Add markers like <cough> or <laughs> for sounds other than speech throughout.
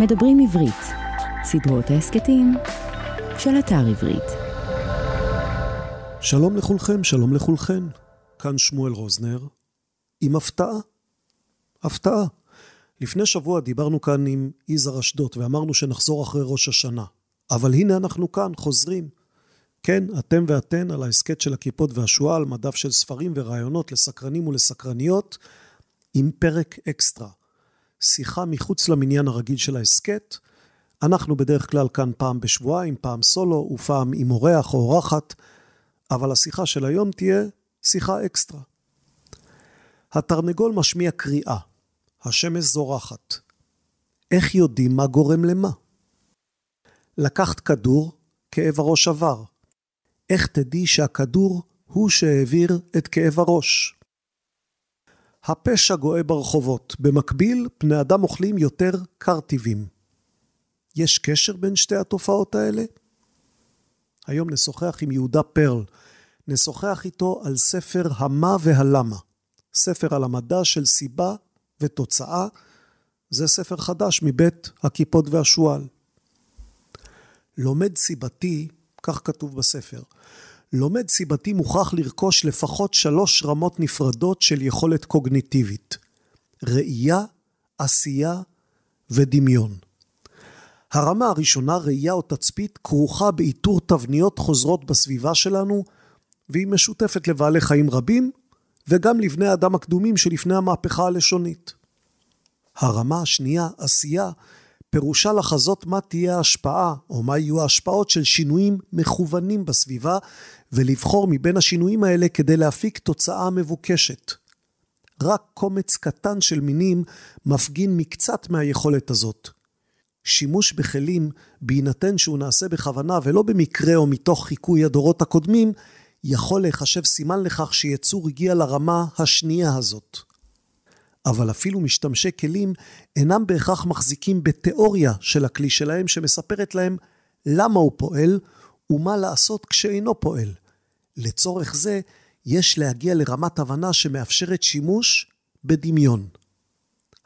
מדברים עברית, סדרות ההסכתים של אתר עברית. שלום לכולכם, שלום לכולכן. כאן שמואל רוזנר, עם הפתעה. הפתעה. לפני שבוע דיברנו כאן עם יזהר אשדות ואמרנו שנחזור אחרי ראש השנה. אבל הנה אנחנו כאן, חוזרים. כן, אתם ואתן על ההסכת של הכיפות והשועל, מדף של ספרים ורעיונות לסקרנים ולסקרניות, עם פרק אקסטרה. שיחה מחוץ למניין הרגיל של ההסכת. אנחנו בדרך כלל כאן פעם בשבועיים, פעם סולו ופעם עם אורח או אורחת, אבל השיחה של היום תהיה שיחה אקסטרה. התרנגול משמיע קריאה, השמש זורחת. איך יודעים מה גורם למה? לקחת כדור, כאב הראש עבר. איך תדעי שהכדור הוא שהעביר את כאב הראש? הפשע גואה ברחובות, במקביל פני אדם אוכלים יותר קרטיבים. יש קשר בין שתי התופעות האלה? היום נשוחח עם יהודה פרל, נשוחח איתו על ספר המה והלמה, ספר על המדע של סיבה ותוצאה, זה ספר חדש מבית הכיפות והשועל. לומד סיבתי, כך כתוב בספר, לומד סיבתי מוכרח לרכוש לפחות שלוש רמות נפרדות של יכולת קוגניטיבית. ראייה, עשייה ודמיון. הרמה הראשונה, ראייה או תצפית, כרוכה באיתור תבניות חוזרות בסביבה שלנו, והיא משותפת לבעלי חיים רבים, וגם לבני האדם הקדומים שלפני המהפכה הלשונית. הרמה השנייה, עשייה, פירושה לחזות מה תהיה ההשפעה, או מה יהיו ההשפעות של שינויים מכוונים בסביבה, ולבחור מבין השינויים האלה כדי להפיק תוצאה מבוקשת. רק קומץ קטן של מינים מפגין מקצת מהיכולת הזאת. שימוש בכלים, בהינתן שהוא נעשה בכוונה ולא במקרה או מתוך חיקוי הדורות הקודמים, יכול להיחשב סימן לכך שיצור הגיע לרמה השנייה הזאת. אבל אפילו משתמשי כלים אינם בהכרח מחזיקים בתיאוריה של הכלי שלהם שמספרת להם למה הוא פועל ומה לעשות כשאינו פועל. לצורך זה יש להגיע לרמת הבנה שמאפשרת שימוש בדמיון.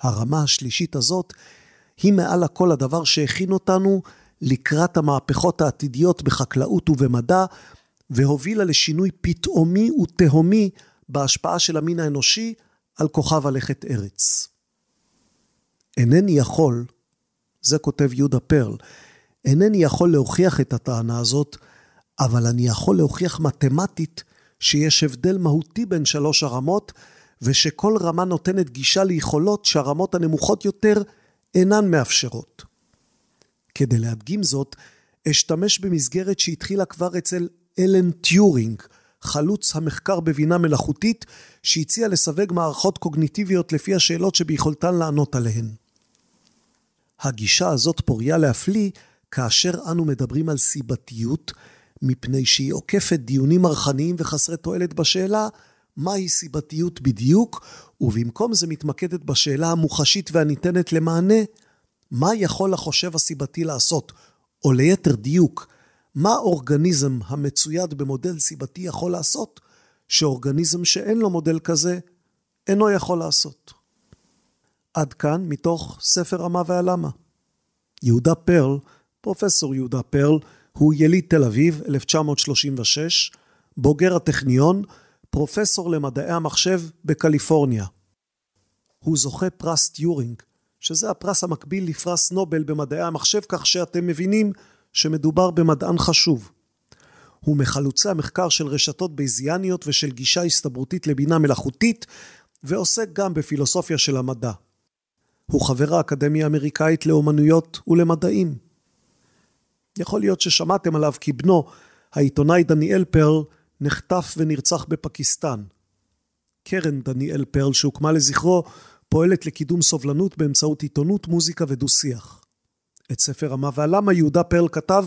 הרמה השלישית הזאת היא מעל הכל הדבר שהכין אותנו לקראת המהפכות העתידיות בחקלאות ובמדע, והובילה לשינוי פתאומי ותהומי בהשפעה של המין האנושי על כוכב הלכת ארץ. אינני יכול, זה כותב יהודה פרל, אינני יכול להוכיח את הטענה הזאת, אבל אני יכול להוכיח מתמטית שיש הבדל מהותי בין שלוש הרמות, ושכל רמה נותנת גישה ליכולות שהרמות הנמוכות יותר אינן מאפשרות. כדי להדגים זאת, אשתמש במסגרת שהתחילה כבר אצל אלן טיורינג, חלוץ המחקר בבינה מלאכותית, שהציע לסווג מערכות קוגניטיביות לפי השאלות שביכולתן לענות עליהן. הגישה הזאת פוריה להפליא כאשר אנו מדברים על סיבתיות, מפני שהיא עוקפת דיונים מרחניים וחסרי תועלת בשאלה מהי סיבתיות בדיוק, ובמקום זה מתמקדת בשאלה המוחשית והניתנת למענה, מה יכול החושב הסיבתי לעשות, או ליתר דיוק, מה אורגניזם המצויד במודל סיבתי יכול לעשות, שאורגניזם שאין לו מודל כזה, אינו יכול לעשות. עד כאן מתוך ספר המה והלמה. יהודה פרל, פרופסור יהודה פרל, הוא יליד תל אביב, 1936, בוגר הטכניון, פרופסור למדעי המחשב בקליפורניה. הוא זוכה פרס טיורינג, שזה הפרס המקביל לפרס נובל במדעי המחשב, כך שאתם מבינים שמדובר במדען חשוב. הוא מחלוצי המחקר של רשתות בייזיאניות ושל גישה הסתברותית לבינה מלאכותית, ועוסק גם בפילוסופיה של המדע. הוא חבר האקדמיה האמריקאית לאומנויות ולמדעים. יכול להיות ששמעתם עליו כי בנו, העיתונאי דניאל פרל, נחטף ונרצח בפקיסטן. קרן דניאל פרל שהוקמה לזכרו פועלת לקידום סובלנות באמצעות עיתונות, מוזיקה ודו-שיח. את ספר המה והלמה יהודה פרל כתב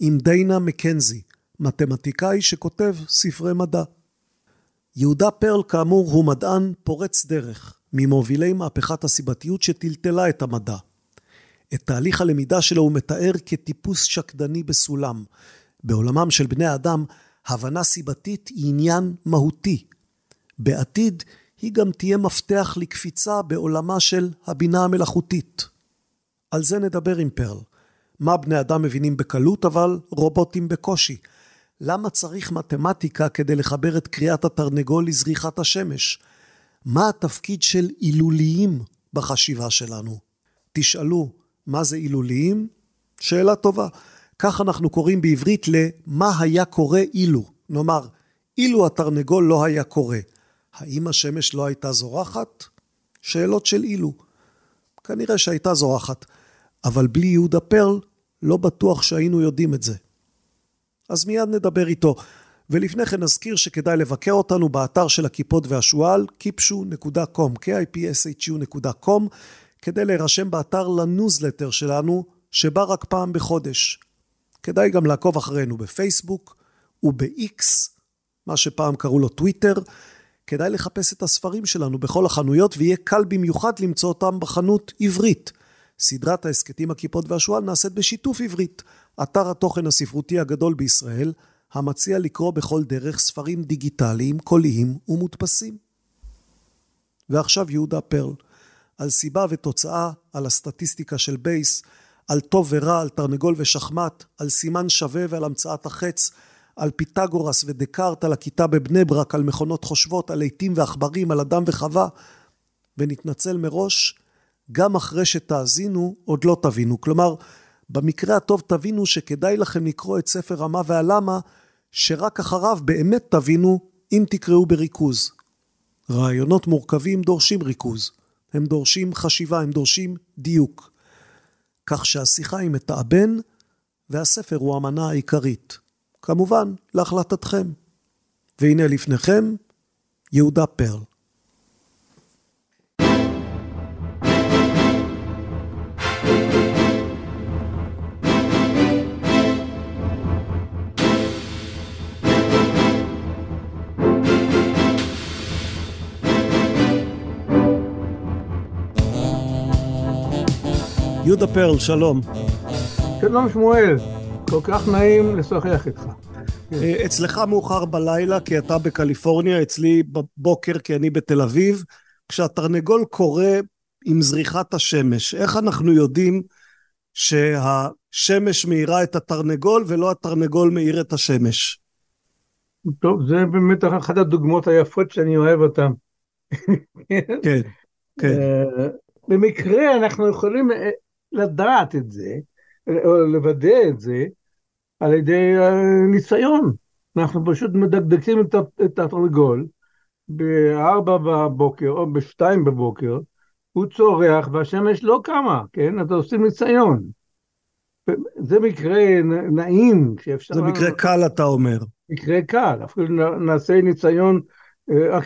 עם דיינה מקנזי, מתמטיקאי שכותב ספרי מדע. יהודה פרל כאמור הוא מדען פורץ דרך, ממובילי מהפכת הסיבתיות שטלטלה את המדע. את תהליך הלמידה שלו הוא מתאר כטיפוס שקדני בסולם. בעולמם של בני האדם, הבנה סיבתית היא עניין מהותי. בעתיד היא גם תהיה מפתח לקפיצה בעולמה של הבינה המלאכותית. על זה נדבר עם פרל. מה בני אדם מבינים בקלות, אבל רובוטים בקושי. למה צריך מתמטיקה כדי לחבר את קריאת התרנגול לזריחת השמש? מה התפקיד של הילוליים בחשיבה שלנו? תשאלו, מה זה הילוליים? שאלה טובה. כך אנחנו קוראים בעברית ל"מה היה קורה אילו". נאמר, אילו התרנגול לא היה קורה, האם השמש לא הייתה זורחת? שאלות של אילו. כנראה שהייתה זורחת, אבל בלי יהודה פרל לא בטוח שהיינו יודעים את זה. אז מיד נדבר איתו. ולפני כן נזכיר שכדאי לבקר אותנו באתר של הכיפות והשועל, kipshu.com, kipshu.com, כדי להירשם באתר לניוזלטר שלנו, שבא רק פעם בחודש. כדאי גם לעקוב אחרינו בפייסבוק וב-X, מה שפעם קראו לו טוויטר. כדאי לחפש את הספרים שלנו בכל החנויות, ויהיה קל במיוחד למצוא אותם בחנות עברית. סדרת ההסכתים הכיפות והשועל נעשית בשיתוף עברית, אתר התוכן הספרותי הגדול בישראל, המציע לקרוא בכל דרך ספרים דיגיטליים, קוליים ומודפסים. ועכשיו יהודה פרל, על סיבה ותוצאה, על הסטטיסטיקה של בייס, על טוב ורע, על תרנגול ושחמט, על סימן שווה ועל המצאת החץ, על פיתגורס ודקארט, על הכיתה בבני ברק, על מכונות חושבות, על עיתים ועכברים, על אדם וחווה, ונתנצל מראש, גם אחרי שתאזינו, עוד לא תבינו. כלומר, במקרה הטוב תבינו שכדאי לכם לקרוא את ספר המה והלמה, שרק אחריו באמת תבינו אם תקראו בריכוז. רעיונות מורכבים דורשים ריכוז. הם דורשים חשיבה, הם דורשים דיוק. כך שהשיחה היא מתאבן, והספר הוא המנה העיקרית. כמובן, להחלטתכם. והנה לפניכם, יהודה פרל. יהודה פרל, שלום. שלום שמואל, כל כך נעים לשוחח איתך. אה, אצלך מאוחר בלילה כי אתה בקליפורניה, אצלי בבוקר כי אני בתל אביב. כשהתרנגול קורא עם זריחת השמש, איך אנחנו יודעים שהשמש מאירה את התרנגול ולא התרנגול מאיר את השמש? טוב, זה באמת אחת הדוגמאות היפות שאני אוהב אותן. כן, כן. אה, במקרה אנחנו יכולים אה, לדעת את זה, או לוודא את זה, על ידי ניסיון. אנחנו פשוט מדקדקים את התרגול בארבע בבוקר או בשתיים בבוקר, הוא צורח והשמש לא קמה, כן? אז עושים ניסיון. זה מקרה נעים שאפשר... זה מקרה קל אתה אומר. מקרה קל, אפילו נעשה ניסיון אה,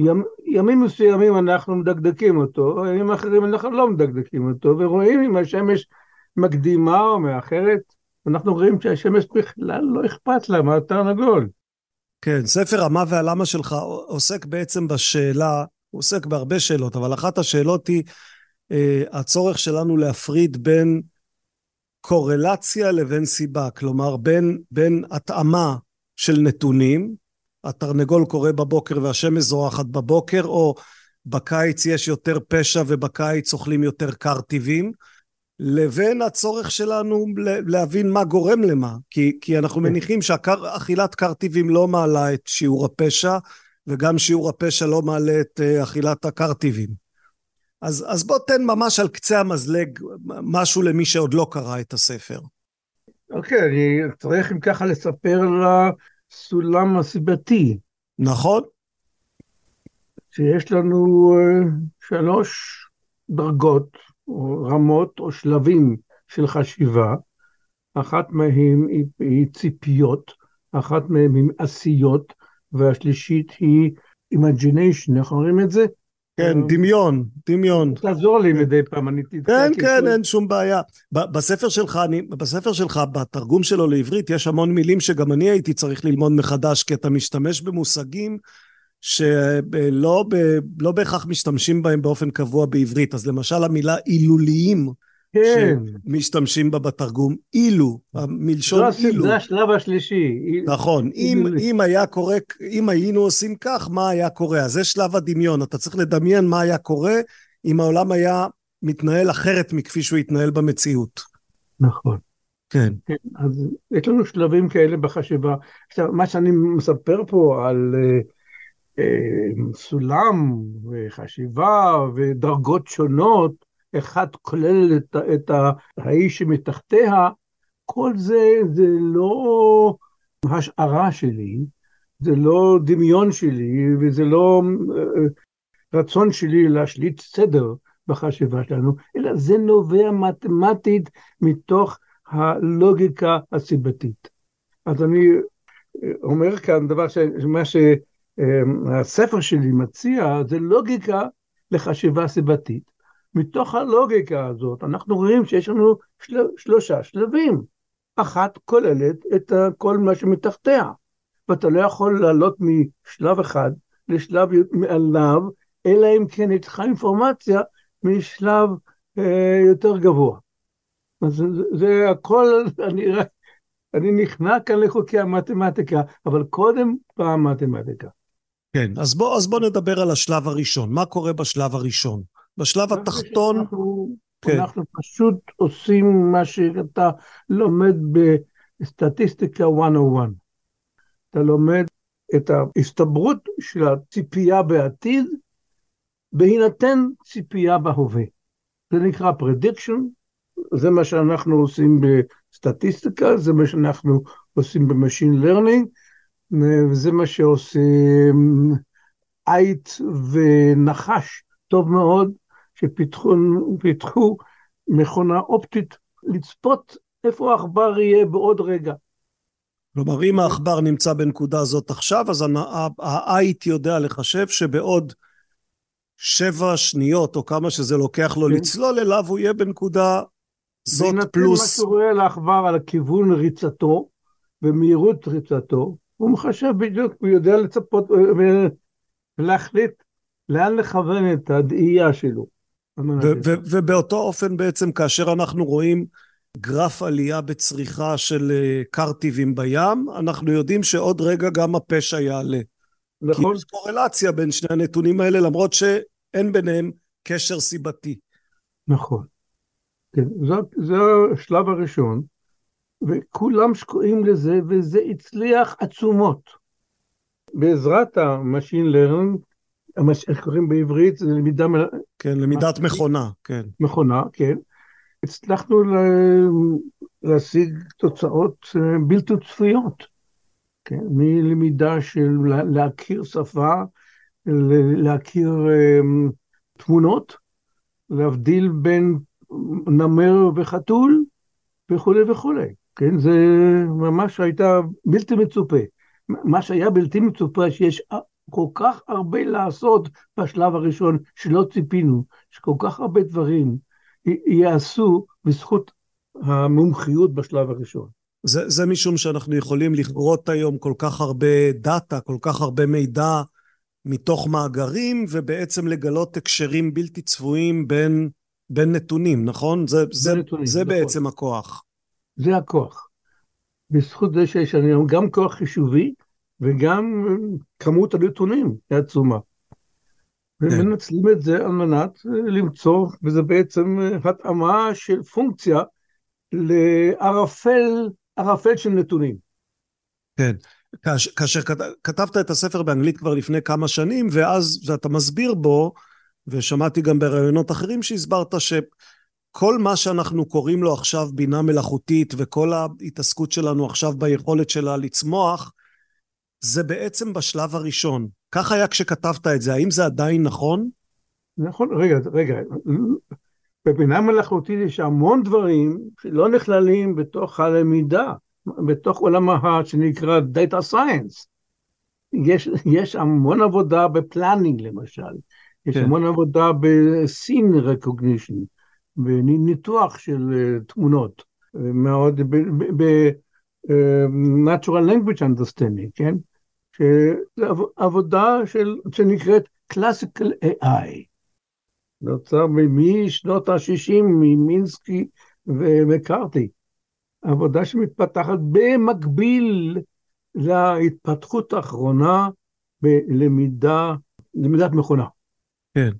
אקראי. ימים מסוימים אנחנו מדקדקים אותו, ימים אחרים אנחנו לא מדקדקים אותו, ורואים אם השמש מקדימה או מאחרת, אנחנו רואים שהשמש בכלל לא אכפת לה מהתרנגול. כן, ספר המה והלמה שלך עוסק בעצם בשאלה, הוא עוסק בהרבה שאלות, אבל אחת השאלות היא אה, הצורך שלנו להפריד בין קורלציה לבין סיבה, כלומר בין, בין התאמה של נתונים, התרנגול קורא בבוקר והשמש זורחת בבוקר, או בקיץ יש יותר פשע ובקיץ אוכלים יותר קרטיבים, לבין הצורך שלנו להבין מה גורם למה. כי, כי אנחנו כן. מניחים שאכילת קרטיבים לא מעלה את שיעור הפשע, וגם שיעור הפשע לא מעלה את אה, אכילת הקרטיבים. אז, אז בוא תן ממש על קצה המזלג משהו למי שעוד לא קרא את הספר. אוקיי, okay, אני צריך אם ככה לספר לסולם הסיבתי. נכון. שיש לנו uh, שלוש דרגות או רמות או שלבים של חשיבה, אחת מהן היא, היא ציפיות, אחת מהן היא עשיות, והשלישית היא imagination, איך אומרים את זה? כן, אה, דמיון, דמיון. תעזור לי מדי פעם, אני תתקע. כן, כן, אין שום בעיה. בספר שלך, אני, בספר שלך, בתרגום שלו לעברית, יש המון מילים שגם אני הייתי צריך ללמוד מחדש, כי אתה משתמש במושגים שלא לא בהכרח משתמשים בהם באופן קבוע בעברית. אז למשל המילה אילוליים, כן. שמשתמשים בה בתרגום, אילו, מלשון אילו. זה השלב השלישי. נכון, אם, אם היה קורה, אם היינו עושים כך, מה היה קורה? אז זה שלב הדמיון, אתה צריך לדמיין מה היה קורה אם העולם היה מתנהל אחרת מכפי שהוא התנהל במציאות. נכון. כן. כן, אז יש לנו שלבים כאלה בחשיבה. עכשיו, מה שאני מספר פה על אה, אה, סולם וחשיבה ודרגות שונות, אחד כולל את, את האיש שמתחתיה, כל זה זה לא השערה שלי, זה לא דמיון שלי וזה לא אה, רצון שלי להשליט סדר בחשיבה שלנו, אלא זה נובע מתמטית מתוך הלוגיקה הסיבתית. אז אני אה, אומר כאן דבר שמה שהספר שלי מציע זה לוגיקה לחשיבה סיבתית. מתוך הלוגיקה הזאת אנחנו רואים שיש לנו של... שלושה שלבים. אחת כוללת את כל מה שמתחתיה, ואתה לא יכול לעלות משלב אחד לשלב מעליו, אלא אם כן יש לך אינפורמציה משלב אה, יותר גבוה. אז זה, זה הכל, אני אני נכנע כאן לחוקי המתמטיקה, אבל קודם באה המתמטיקה. כן, אז בוא, אז בוא נדבר על השלב הראשון. מה קורה בשלב הראשון? בשלב התחתון... אנחנו, כן. אנחנו פשוט עושים מה שאתה לומד בסטטיסטיקה 101. אתה לומד את ההסתברות של הציפייה בעתיד בהינתן ציפייה בהווה. זה נקרא prediction, זה מה שאנחנו עושים בסטטיסטיקה, זה מה שאנחנו עושים ב machine learning, וזה מה שעושים עיט ונחש טוב מאוד, שפיתחו מכונה אופטית לצפות איפה העכבר יהיה בעוד רגע. כלומר, אם העכבר נמצא בנקודה הזאת עכשיו, אז העית יודע לחשב שבעוד שבע שניות, או כמה שזה לוקח לו כן. לצלול אליו, הוא יהיה בנקודה זאת פלוס... מה שהוא רואה לעכבר על כיוון ריצתו, ומהירות ריצתו, הוא מחשב בדיוק, הוא יודע לצפות ולהחליט לאן לכוון את הדאייה שלו. ובאותו אופן בעצם כאשר אנחנו רואים גרף עלייה בצריכה של אה, קרטיבים בים, אנחנו יודעים שעוד רגע גם הפשע יעלה. נכון. כי יש קורלציה בין שני הנתונים האלה, למרות שאין ביניהם קשר סיבתי. נכון. כן, זה, זה השלב הראשון, וכולם שקועים לזה, וזה הצליח עצומות. בעזרת ה-Machine Learning, איך קוראים בעברית? זה למידה... כן, למידת מכונה, כן. מכונה, כן. הצלחנו להשיג תוצאות אה, בלתי צפויות, כן? מלמידה של להכיר שפה, להכיר אה, תמונות, להבדיל בין נמר וחתול וכולי וכולי, כן? זה ממש הייתה בלתי מצופה. מה שהיה בלתי מצופה שיש כל כך הרבה לעשות בשלב הראשון שלא ציפינו, שכל כך הרבה דברים ייעשו בזכות המומחיות בשלב הראשון. זה, זה משום שאנחנו יכולים לכרות היום כל כך הרבה דאטה, כל כך הרבה מידע מתוך מאגרים, ובעצם לגלות הקשרים בלתי צפויים בין, בין נתונים, נכון? זה, זה, נתונים, זה נכון. בעצם הכוח. זה הכוח. בזכות זה שיש לנו גם כוח חישובי, וגם כמות הנתונים היא עצומה. כן. ומנצלים את זה על מנת למצוא, וזה בעצם התאמה של פונקציה לערפל, ערפל של נתונים. כן, כאשר, כאשר כתבת את הספר באנגלית כבר לפני כמה שנים, ואז אתה מסביר בו, ושמעתי גם בראיונות אחרים שהסברת שכל מה שאנחנו קוראים לו עכשיו בינה מלאכותית, וכל ההתעסקות שלנו עכשיו ביכולת שלה לצמוח, זה בעצם בשלב הראשון. כך היה כשכתבת את זה, האם זה עדיין נכון? נכון, רגע, רגע. בבינה מלאכותית יש המון דברים שלא נכללים בתוך הלמידה, בתוך עולם שנקרא Data Science. יש, יש המון עבודה בפלאנינג למשל, יש כן. המון עבודה ב-scene recognition, בניתוח של uh, תמונות, מאוד, ב-natural language understanding, כן? שזו עבודה של, שנקראת Classical AI. נוצר משנות ה-60 ממינסקי ומקארתי. עבודה שמתפתחת במקביל להתפתחות האחרונה בלמידה, למידת מכונה. כן.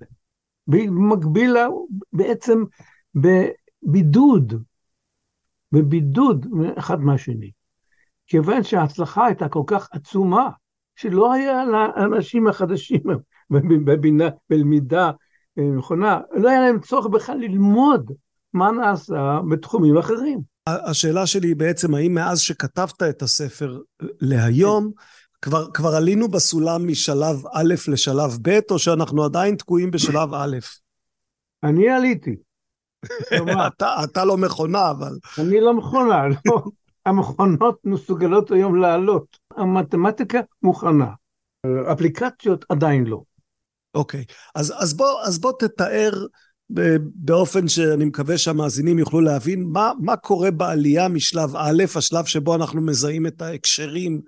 במקביל בעצם בבידוד, בבידוד אחד מהשני. כיוון שההצלחה הייתה כל כך עצומה, שלא היה לאנשים החדשים בבינה, בלמידה אה, נכונה, לא היה להם צורך בכלל ללמוד מה נעשה בתחומים אחרים. השאלה שלי היא בעצם, האם מאז שכתבת את הספר להיום, כבר, כבר עלינו בסולם משלב א' לשלב ב', או שאנחנו עדיין תקועים בשלב א'? אני עליתי. <laughs> אתה, אתה לא מכונה, אבל... אני לא מכונה, לא. המכונות מסוגלות היום לעלות. המתמטיקה מוכנה. אפליקציות עדיין לא. אוקיי, okay. אז, אז, בוא, אז בוא תתאר באופן שאני מקווה שהמאזינים יוכלו להבין מה, מה קורה בעלייה משלב א', השלב שבו אנחנו מזהים את ההקשרים,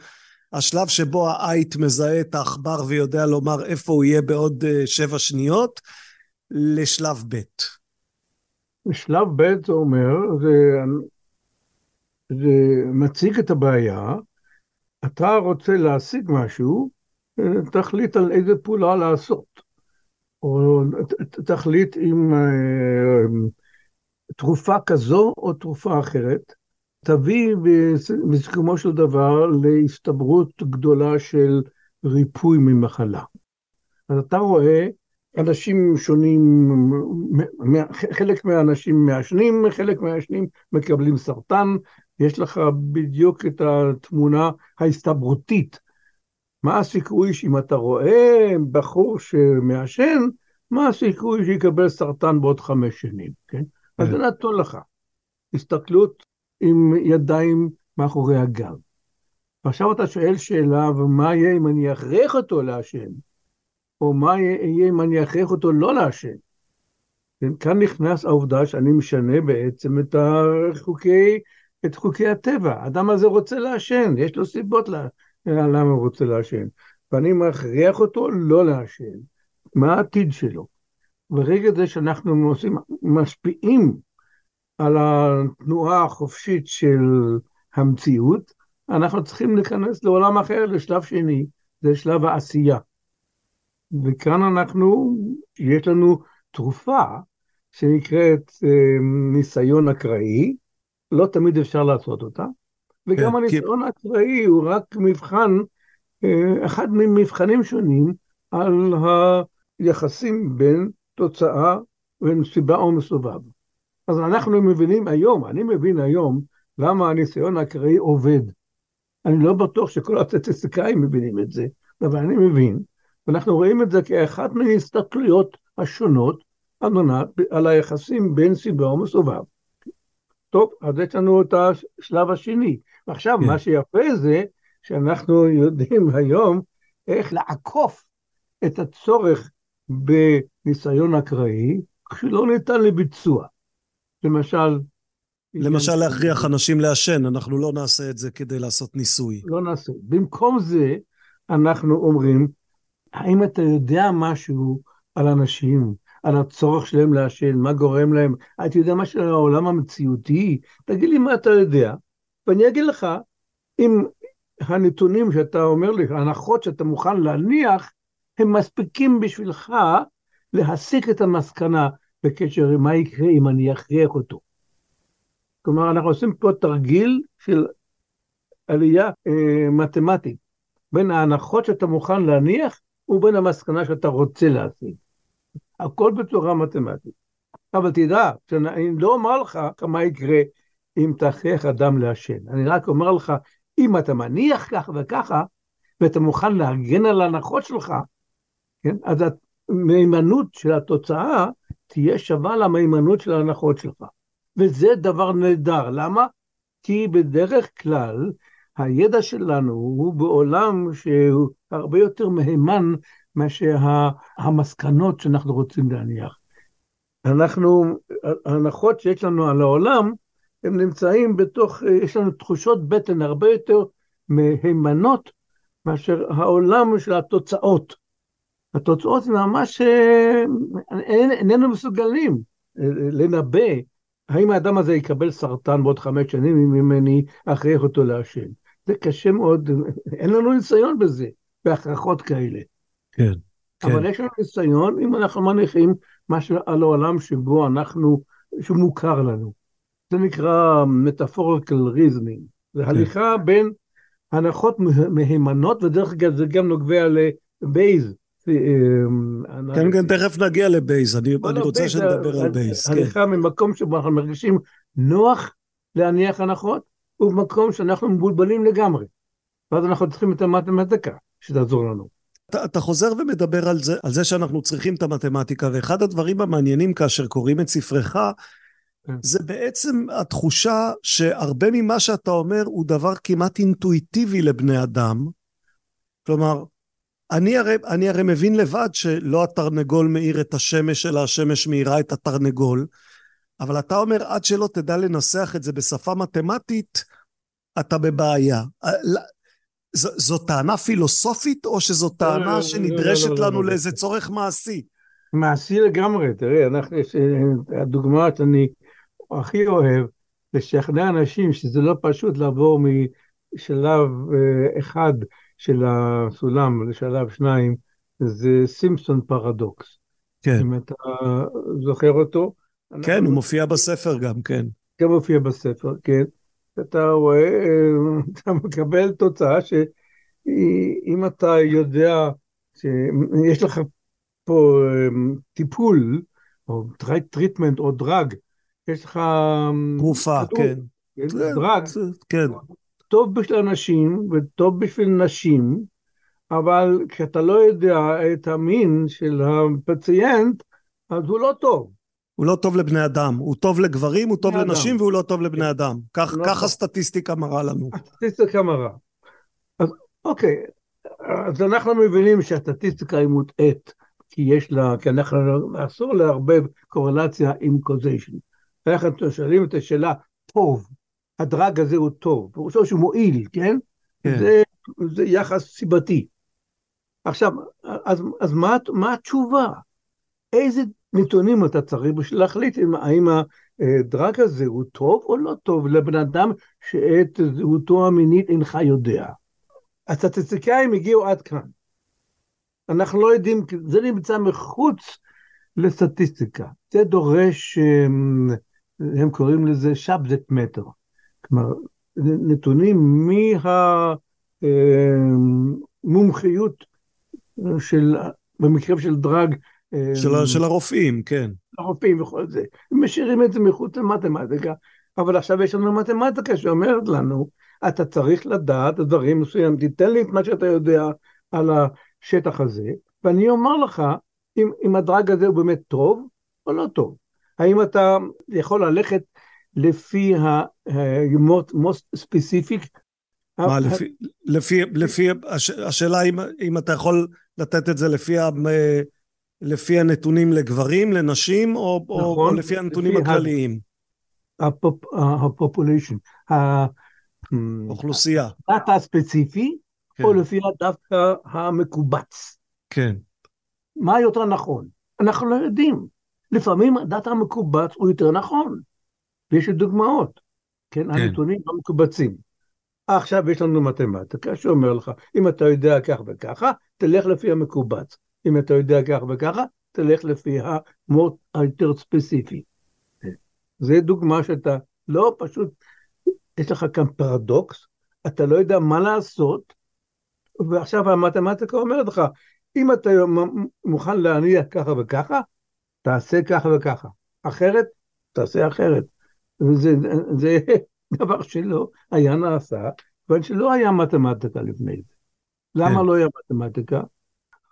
השלב שבו העית מזהה את העכבר ויודע לומר איפה הוא יהיה בעוד אה, שבע שניות, לשלב ב'. שלב ב' זה אומר, זה, זה מציג את הבעיה, אתה רוצה להשיג משהו, תחליט על איזה פעולה לעשות. או תחליט אם אה, תרופה כזו או תרופה אחרת, תביא בסיכומו של דבר להסתברות גדולה של ריפוי ממחלה. אז אתה רואה אנשים שונים, חלק מהאנשים מעשנים, חלק מהעשנים מקבלים סרטן, יש לך בדיוק את התמונה ההסתברותית. מה הסיכוי שאם אתה רואה בחור שמעשן, מה הסיכוי שיקבל סרטן בעוד חמש שנים, כן? אז זה נתון לך. הסתכלות עם ידיים מאחורי הגב. ועכשיו אתה שואל שאלה, ומה יהיה אם אני אכריח אותו לעשן? או מה יהיה אם אני אכריח אותו לא לעשן? כן, כאן נכנס העובדה שאני משנה בעצם את חוקי, את חוקי הטבע. האדם הזה רוצה לעשן, יש לו סיבות למה הוא רוצה לעשן. ואני מכריח אותו לא לעשן. מה העתיד שלו? ברגע זה שאנחנו עושים, משפיעים על התנועה החופשית של המציאות, אנחנו צריכים להיכנס לעולם אחר, לשלב שני, זה שלב העשייה. וכאן אנחנו, יש לנו תרופה שנקראת אה, ניסיון אקראי, לא תמיד אפשר לעשות אותה, וגם כן, הניסיון כי... האקראי הוא רק מבחן, אה, אחד ממבחנים שונים על היחסים בין תוצאה בין סיבה או מסובב. אז אנחנו מבינים היום, אני מבין היום, למה הניסיון האקראי עובד. אני לא בטוח שכל הסטטיסטיקאים מבינים את זה, אבל אני מבין, ואנחנו רואים את זה כאחת מההסתכלויות השונות על מנת, על היחסים בין סיבה ומסובב. טוב, אז יש לנו את השלב השני. ועכשיו, כן. מה שיפה זה שאנחנו יודעים היום איך לעקוף את הצורך בניסיון אקראי, כשלא ניתן לביצוע. למשל... למשל להכריח אנשים לעשן, אנחנו לא נעשה את זה כדי לעשות ניסוי. לא נעשה. במקום זה, אנחנו אומרים, האם אתה יודע משהו על אנשים, על הצורך שלהם לעשן, מה גורם להם, אתה יודע משהו על העולם המציאותי? תגיד לי מה אתה יודע, ואני אגיד לך אם הנתונים שאתה אומר לי, ההנחות שאתה מוכן להניח, הם מספיקים בשבילך להסיק את המסקנה בקשר למה יקרה אם אני אכריח אותו. כלומר, אנחנו עושים פה תרגיל של עלייה אה, מתמטית, בין ההנחות שאתה מוכן להניח ובין המסקנה שאתה רוצה להשיג. הכל בצורה מתמטית. אבל תדע, שאני לא אומר לך מה יקרה אם תכריח אדם לעשן. אני רק אומר לך, אם אתה מניח ככה וככה, ואתה מוכן להגן על ההנחות שלך, כן? אז המהימנות של התוצאה תהיה שווה למהימנות של ההנחות שלך. וזה דבר נהדר. למה? כי בדרך כלל הידע שלנו הוא בעולם שהוא הרבה יותר מהימן מאשר המסקנות שאנחנו רוצים להניח. אנחנו, ההנחות שיש לנו על העולם, הם נמצאים בתוך, יש לנו תחושות בטן הרבה יותר מהימנות מאשר העולם של התוצאות. התוצאות זה ממש, איננו מסוגלים לנבא האם האדם הזה יקבל סרטן בעוד חמש שנים אם אני אכריח אותו לעשן. זה קשה מאוד, אין לנו ניסיון בזה, בהכרחות כאלה. כן. כן. אבל יש לנו ניסיון אם אנחנו מניחים משהו על העולם שבו אנחנו, שהוא מוכר לנו. זה נקרא metaphorical reasoning. זה כן. הליכה בין הנחות מה- מהימנות, ודרך אגב זה גם נוגע לבייז. כן, כן, תכף נגיע לבייז, אני אני רוצה שנדבר על בייז, כן. הליכה ממקום שבו אנחנו מרגישים נוח להניח הנחות, ובמקום שאנחנו מבולבלים לגמרי. ואז אנחנו צריכים את המתמטיקה שתעזור לנו. אתה, אתה חוזר ומדבר על זה, על זה שאנחנו צריכים את המתמטיקה, ואחד הדברים המעניינים כאשר קוראים את ספרך, כן. זה בעצם התחושה שהרבה ממה שאתה אומר הוא דבר כמעט אינטואיטיבי לבני אדם. כלומר, אני הרי, אני הרי מבין לבד שלא התרנגול מאיר את השמש, אלא השמש מאירה את התרנגול, אבל אתה אומר, עד שלא תדע לנסח את זה בשפה מתמטית, אתה בבעיה. זו טענה פילוסופית, או שזו לא, לא, טענה לא, שנדרשת לא, לא, לנו לא. לאיזה צורך מעשי? מעשי לגמרי, תראה, אנחנו, אה, הדוגמה שאני הכי אוהב, לשכנע אנשים שזה לא פשוט לעבור משלב אה, אחד של הסולם לשלב שניים, זה סימפסון פרדוקס. כן, אם אתה זוכר אותו. כן, אנחנו- הוא מופיע בספר גם, כן. גם מופיע בספר, כן. אתה רואה, אה, אתה מקבל תוצאה שאם אתה יודע שיש לך פה אה, טיפול, או treatment או drug, יש לך... אה, תרופה, כן. כן, drug, זה- כן, טוב בשביל אנשים וטוב בשביל נשים, אבל כשאתה לא יודע את המין של הפציינט, אז הוא לא טוב. הוא לא טוב לבני אדם, הוא טוב לגברים, הוא טוב לנשים אדם. והוא לא טוב לבני אדם. כך לא כך. הסטטיסטיקה מראה לנו. הסטטיסטיקה מראה. אז אוקיי, אז אנחנו מבינים שהסטטיסטיקה היא מוטעית, כי יש לה, כי אנחנו, אסור לערבב קורלציה עם קוזיישן. אנחנו שואלים את השאלה, טוב, הדרג הזה הוא טוב, פירושו שהוא מועיל, כן? כן. זה, זה יחס סיבתי. עכשיו, אז, אז מה, מה התשובה? איזה נתונים אתה צריך בשביל להחליט אם, האם הדרג הזה הוא טוב או לא טוב לבן אדם שאת זהותו המינית אינך יודע. הסטטיסטיקאים הגיעו עד כאן. אנחנו לא יודעים, זה נמצא מחוץ לסטטיסטיקה. זה דורש, הם, הם קוראים לזה subject matter. כלומר, נתונים מהמומחיות של, במקרה של דרג, של ה- של הרופאים, כן. הרופאים וכל זה, הם משאירים את זה מחוץ למתמטיקה, אבל עכשיו יש לנו מתמטיקה שאומרת לנו, אתה צריך לדעת דברים מסוימים, תיתן לי את מה שאתה יודע על השטח הזה, ואני אומר לך אם, אם הדרג הזה הוא באמת טוב או לא טוב. האם אתה יכול ללכת לפי ה-most specific? מה, לפי- לפי, לפי, הש- השאלה אם, אם אתה יכול לתת את זה לפי, ה- לפי הנתונים לגברים, לנשים, או, או, נכון, או לפי הנתונים לפי ה- הכלליים, הפופוליישן, אוכלוסייה, הדאטה הספציפי, כן, או לפי הדאטה המקובץ. כן, מה יותר נכון? אנחנו לא יודעים. לפעמים הדאטה המקובץ הוא יותר נכון. ויש דוגמאות, כן? כן. הנתונים לא מקובצים. עכשיו יש לנו מתמטיקה שאומר לך, אם אתה יודע כך וככה, תלך לפי המקובץ. אם אתה יודע כך וככה, תלך לפי המוט היותר ספציפי. זה דוגמה שאתה לא פשוט, יש לך כאן פרדוקס, אתה לא יודע מה לעשות, ועכשיו המתמטיקה אומרת לך, אם אתה מוכן להניח ככה וככה, תעשה ככה וככה. אחרת, תעשה אחרת. וזה זה דבר שלא היה נעשה, כיוון שלא היה מתמטיקה לפני זה. למה כן. לא היה מתמטיקה?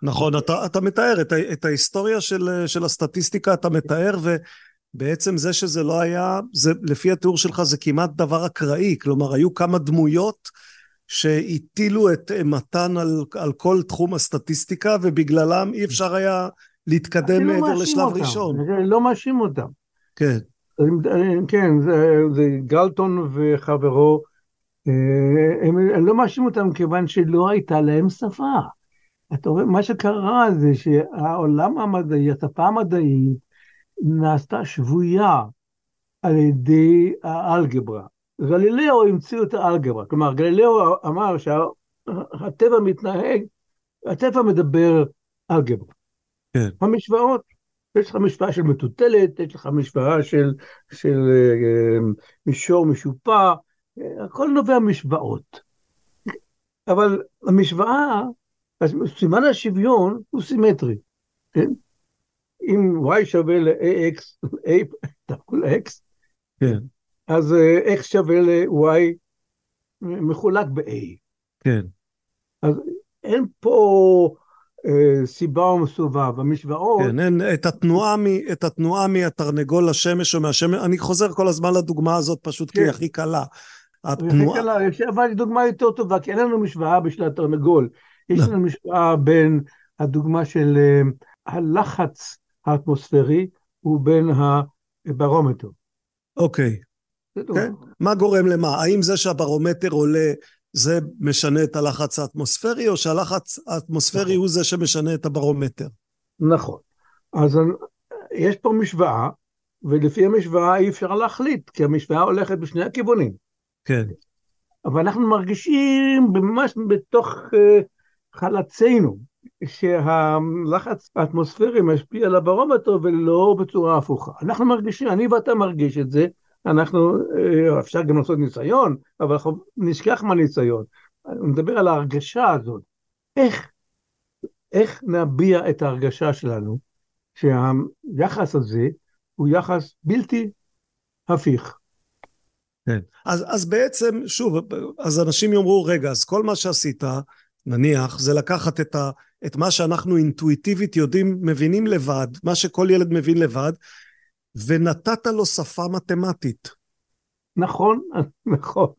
נכון, אתה, אתה מתאר את, את ההיסטוריה של, של הסטטיסטיקה, אתה מתאר, ובעצם זה שזה לא היה, זה, לפי התיאור שלך זה כמעט דבר אקראי, כלומר היו כמה דמויות שהטילו את אימתן על, על כל תחום הסטטיסטיקה, ובגללם אי אפשר היה להתקדם לא מעבר לשלב אותם, ראשון. אני לא מאשים אותם. כן, כן, זה, זה גלטון וחברו, אה, הם, אני לא מאשים אותם כיוון שלא הייתה להם שפה. אתה רואה, מה שקרה זה שהעולם המדעי, השפה המדעית, נעשתה שבויה על ידי האלגברה. גלילאו המציאו את האלגברה, כלומר גלילאו אמר שהטבע מתנהג, הטבע מדבר אלגברה. כן. המשוואות יש לך משוואה של מטוטלת, יש לך משוואה של, של אה, מישור משופע, הכל נובע משוואות. אבל המשוואה, סימן השוויון הוא סימטרי, כן? אם y שווה ל-ax, a, ל-x, כן. אז אה, x שווה ל-y מחולק ב-a. כן. אז אין פה אה, סיבה או מסובב, המשוואות... כן, אין את התנועה, מ, את התנועה מהתרנגול לשמש או מהשמש, אני חוזר כל הזמן לדוגמה הזאת פשוט כן. כי היא הכי קלה. התנועה... הכי קלה, אבל דוגמה יותר טובה, כי אין לנו משוואה בשביל התרנגול. יש לנו משוואה בין הדוגמה של אה, הלחץ האטמוספרי ובין הברומטר. אוקיי. כן? מה גורם למה? האם זה שהברומטר עולה זה משנה את הלחץ האטמוספרי, או שהלחץ האטמוספרי נכון. הוא זה שמשנה את הברומטר? נכון. אז יש פה משוואה, ולפי המשוואה אי אפשר להחליט, כי המשוואה הולכת בשני הכיוונים. כן. אבל אנחנו מרגישים ממש בתוך uh, חלצינו, שהלחץ האטמוספרי משפיע על הברומטר ולא בצורה הפוכה. אנחנו מרגישים, אני ואתה מרגיש את זה, אנחנו, אה, אפשר גם לעשות ניסיון, אבל אנחנו נשכח מהניסיון. אני מדבר על ההרגשה הזאת. איך, איך נביע את ההרגשה שלנו שהיחס הזה הוא יחס בלתי הפיך. כן. אז, אז בעצם, שוב, אז אנשים יאמרו, רגע, אז כל מה שעשית, נניח, זה לקחת את, ה, את מה שאנחנו אינטואיטיבית יודעים, מבינים לבד, מה שכל ילד מבין לבד, ונתת לו שפה מתמטית. נכון, <laughs> נכון,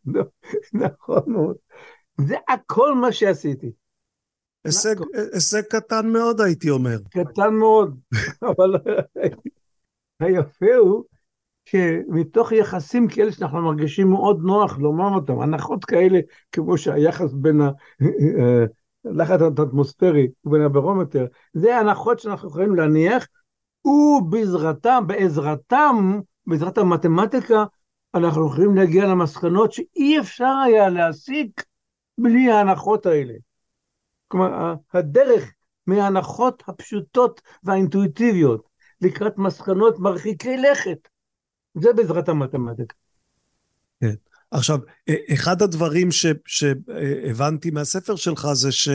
נכון מאוד. זה הכל מה שעשיתי. הישג, הישג קטן מאוד הייתי אומר. קטן מאוד, <laughs> אבל היפה הוא שמתוך יחסים כאלה שאנחנו מרגישים מאוד נוח לומר אותם, הנחות כאלה כמו שהיחס בין הלחץ האטמוספרי ובין הברומטר, זה הנחות שאנחנו יכולים להניח ובעזרתם, בעזרתם, בעזרת המתמטיקה, אנחנו יכולים להגיע למסקנות שאי אפשר היה להסיק בלי ההנחות האלה. כלומר, הדרך מההנחות הפשוטות והאינטואיטיביות לקראת מסקנות מרחיקי לכת, זה בעזרת המתמטיקה. כן. עכשיו, אחד הדברים שהבנתי מהספר שלך זה ש...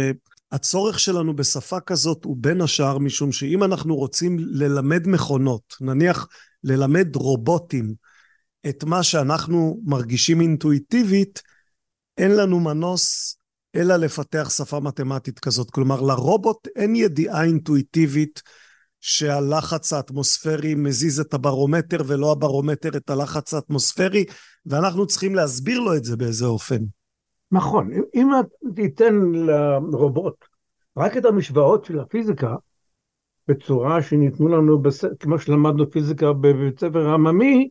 הצורך שלנו בשפה כזאת הוא בין השאר משום שאם אנחנו רוצים ללמד מכונות, נניח ללמד רובוטים את מה שאנחנו מרגישים אינטואיטיבית, אין לנו מנוס אלא לפתח שפה מתמטית כזאת. כלומר, לרובוט אין ידיעה אינטואיטיבית שהלחץ האטמוספרי מזיז את הברומטר ולא הברומטר את הלחץ האטמוספרי, ואנחנו צריכים להסביר לו את זה באיזה אופן. נכון, אם תיתן לרובוט רק את המשוואות של הפיזיקה, בצורה שניתנו לנו, בס... כמו שלמדנו פיזיקה בבית ספר עממי,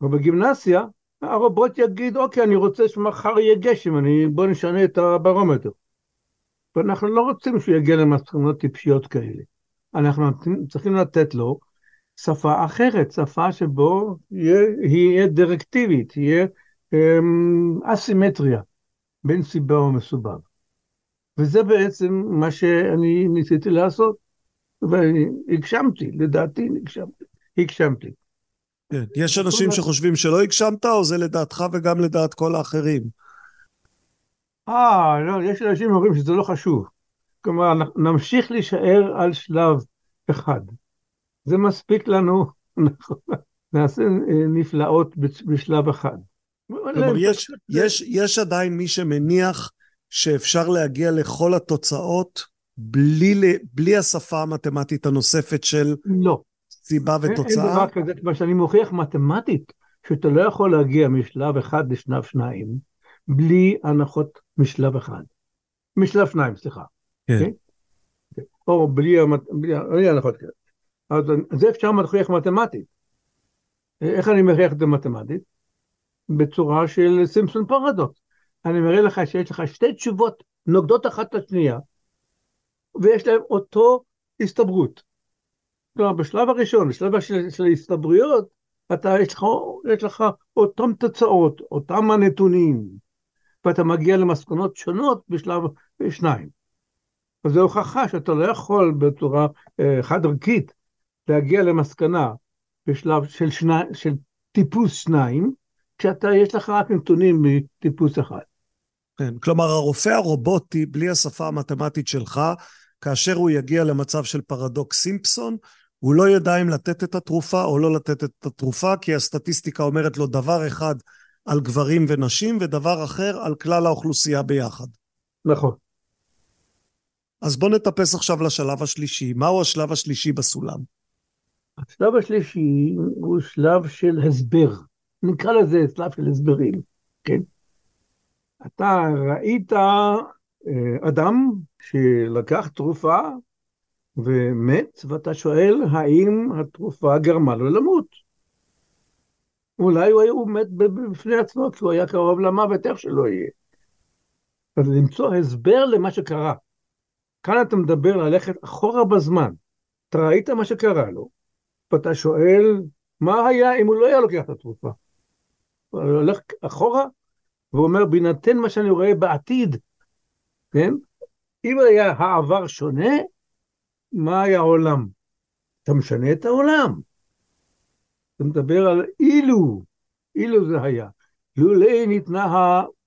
או בגימנסיה, הרובוט יגיד, אוקיי, אני רוצה שמחר יהיה גשם, אני... בוא נשנה את הברומטר. ואנחנו לא רוצים שהוא יגיע למסקנות טיפשיות כאלה. אנחנו צריכים לתת לו שפה אחרת, שפה שבו יהיה, יהיה דירקטיבית, יהיה אמ, אסימטריה. בין סיבה ומסובב. וזה בעצם מה שאני ניסיתי לעשות, והגשמתי, לדעתי הגשמתי. הגשמתי. כן. יש אנשים שחושבים שלא הגשמת, או זה לדעתך וגם לדעת כל האחרים? אה, לא, יש אנשים שאומרים שזה לא חשוב. כלומר, נמשיך להישאר על שלב אחד. זה מספיק לנו, <laughs> נעשה אה, נפלאות בשלב אחד. כלומר, יש, יש, יש עדיין מי שמניח שאפשר להגיע לכל התוצאות בלי, בלי השפה המתמטית הנוספת של לא. סיבה ותוצאה? אין דבר כזה, כמו שאני מוכיח מתמטית, שאתה לא יכול להגיע משלב אחד לשלב שניים, בלי הנחות משלב אחד. משלב שניים, סליחה. כן. אוקיי? או בלי, בלי, הנחות כאלה. אז זה אפשר להוכיח מתמטית. איך אני מוכיח את זה מתמטית? בצורה של סימפסון פרדוקס. אני מראה לך שיש לך שתי תשובות נוגדות אחת את השנייה, ויש להם אותו הסתברות. כלומר, בשלב הראשון, בשלב של, של ההסתברויות, אתה, יש לך, יש לך אותם תוצאות, אותם הנתונים, ואתה מגיע למסקנות שונות בשלב שניים. אז זו הוכחה שאתה לא יכול בצורה אה, חד ערכית להגיע למסקנה בשלב של, שני, של טיפוס שניים, כשאתה, יש לך רק נתונים מטיפוס אחד. כן, כלומר הרופא הרובוטי, בלי השפה המתמטית שלך, כאשר הוא יגיע למצב של פרדוקס סימפסון, הוא לא ידע אם לתת את התרופה או לא לתת את התרופה, כי הסטטיסטיקה אומרת לו דבר אחד על גברים ונשים ודבר אחר על כלל האוכלוסייה ביחד. נכון. אז בוא נטפס עכשיו לשלב השלישי. מהו השלב השלישי בסולם? השלב השלישי הוא שלב של הסבר. נקרא לזה שלב של הסברים, כן? אתה ראית אה, אדם שלקח תרופה ומת, ואתה שואל האם התרופה גרמה לו למות. אולי הוא, היה, הוא מת בפני עצמו, כי הוא היה קרוב למוות, איך שלא יהיה. אז למצוא הסבר למה שקרה. כאן אתה מדבר ללכת אחורה בזמן. אתה ראית מה שקרה לו, ואתה שואל, מה היה אם הוא לא היה לוקח את התרופה? הוא הולך אחורה, ואומר, בהינתן מה שאני רואה בעתיד, כן? אם היה העבר שונה, מה היה העולם? אתה משנה את העולם. אתה מדבר על אילו, אילו זה היה. לולא ניתנה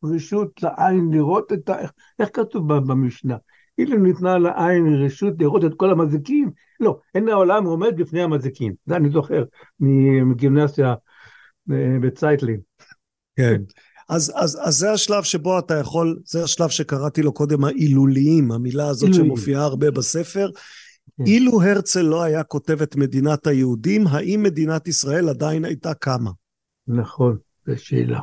הרשות לעין לראות את ה... איך כתוב במשנה? אילו ניתנה לעין רשות לראות את כל המזיקים, לא, אין העולם עומד בפני המזיקים. זה אני זוכר מגימנסיה אה, בצייטלין. כן. אז, אז, אז זה השלב שבו אתה יכול, זה השלב שקראתי לו קודם האילוליים, המילה הזאת אילולים. שמופיעה הרבה בספר. כן. אילו הרצל לא היה כותב את מדינת היהודים, האם מדינת ישראל עדיין הייתה קמה? נכון, זו שאלה.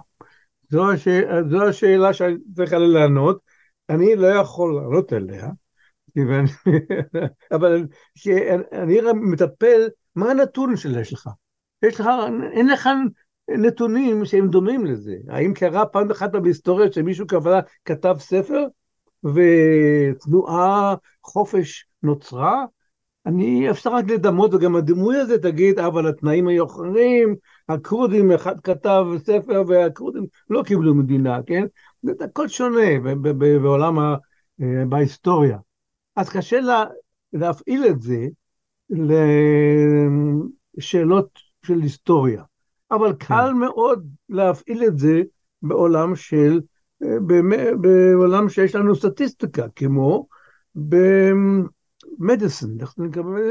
זו, הש... זו השאלה שאני צריך לענות, אני לא יכול לענות עליה, <laughs> אבל כשאני מטפל, מה הנתון שיש לך? יש לך, אין לך נתונים שהם דומים לזה. האם קרה פעם אחת בהיסטוריה שמישהו כבלה, כתב ספר ותנועה חופש נוצרה? אני, אפשר רק לדמות, וגם הדימוי הזה תגיד, אבל התנאים היו אחרים, הכורדים, אחד כתב ספר והכורדים לא קיבלו מדינה, כן? זה הכל שונה בעולם, ה, אה, בהיסטוריה. אז קשה לה, להפעיל את זה לשאלות של היסטוריה. אבל כן. קל מאוד להפעיל את זה בעולם של, אה, בעולם שיש לנו סטטיסטיקה, כמו במדיסין.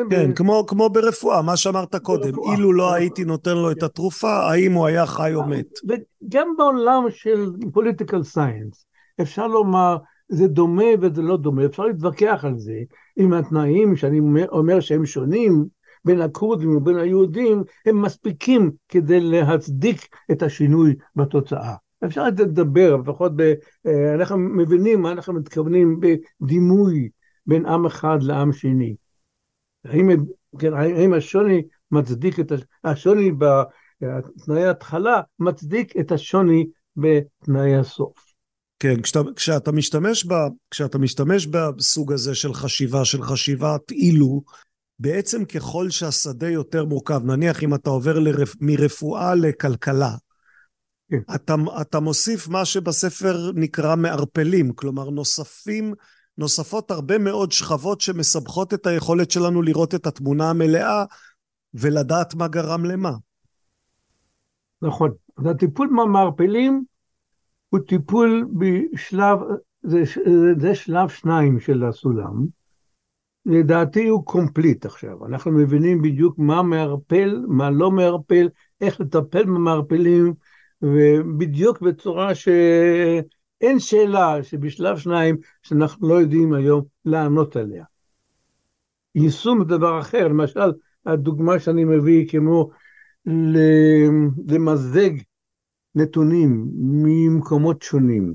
כן, כמו, כמו ברפואה, מה שאמרת קודם, ברפואה. אילו לא הייתי נותן לו את התרופה, האם הוא היה חי או מת. וגם בעולם של political science, אפשר לומר, זה דומה וזה לא דומה, אפשר להתווכח על זה, עם התנאים שאני אומר שהם שונים, בין הכורדים ובין היהודים, הם מספיקים כדי להצדיק את השינוי בתוצאה. אפשר לדבר, לפחות ב... אה, אנחנו מבינים מה אנחנו מתכוונים בדימוי בין עם אחד לעם שני. האם, כן, האם השוני מצדיק את השוני בתנאי ההתחלה, מצדיק את השוני בתנאי הסוף. כן, כשאתה, כשאתה, משתמש ב, כשאתה משתמש בסוג הזה של חשיבה, של חשיבת אילו, בעצם ככל שהשדה יותר מורכב, נניח אם אתה עובר לרפ... מרפואה לכלכלה, כן. אתה, אתה מוסיף מה שבספר נקרא מערפלים, כלומר נוספים, נוספות הרבה מאוד שכבות שמסבכות את היכולת שלנו לראות את התמונה המלאה ולדעת מה גרם למה. נכון. אז הטיפול במערפלים הוא טיפול בשלב, זה, זה שלב שניים של הסולם. לדעתי הוא קומפליט עכשיו. אנחנו מבינים בדיוק מה מערפל, מה לא מערפל, איך לטפל במערפלים, ובדיוק בצורה שאין שאלה שבשלב שניים שאנחנו לא יודעים היום לענות עליה. יישום דבר אחר, למשל הדוגמה שאני מביא כמו למזג נתונים ממקומות שונים.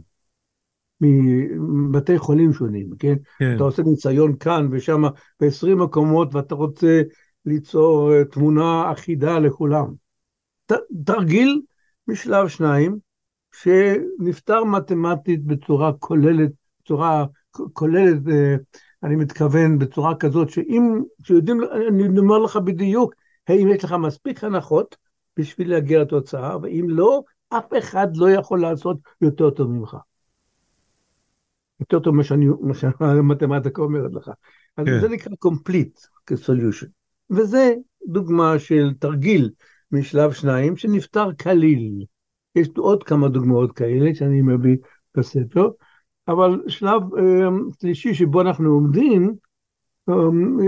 מבתי חולים שונים, כן? כן? אתה עושה ניסיון כאן ושם ב-20 מקומות ואתה רוצה ליצור אה, תמונה אחידה לכולם. ת, תרגיל משלב שניים, שנפתר מתמטית בצורה כוללת, בצורה כוללת, אה, אני מתכוון בצורה כזאת, שאם, שיודעים, אני אומר לך בדיוק, האם יש לך מספיק הנחות בשביל להגיע לתוצאה, ואם לא, אף אחד לא יכול לעשות יותר טוב ממך. יותר טוב ממה שהמתמטיקה אומרת לך. אז כן. זה נקרא complete כ-solution. וזה דוגמה של תרגיל משלב שניים שנפתר כליל. יש עוד כמה דוגמאות כאלה שאני מביא בספר, אבל שלב שלישי שבו אנחנו עומדים,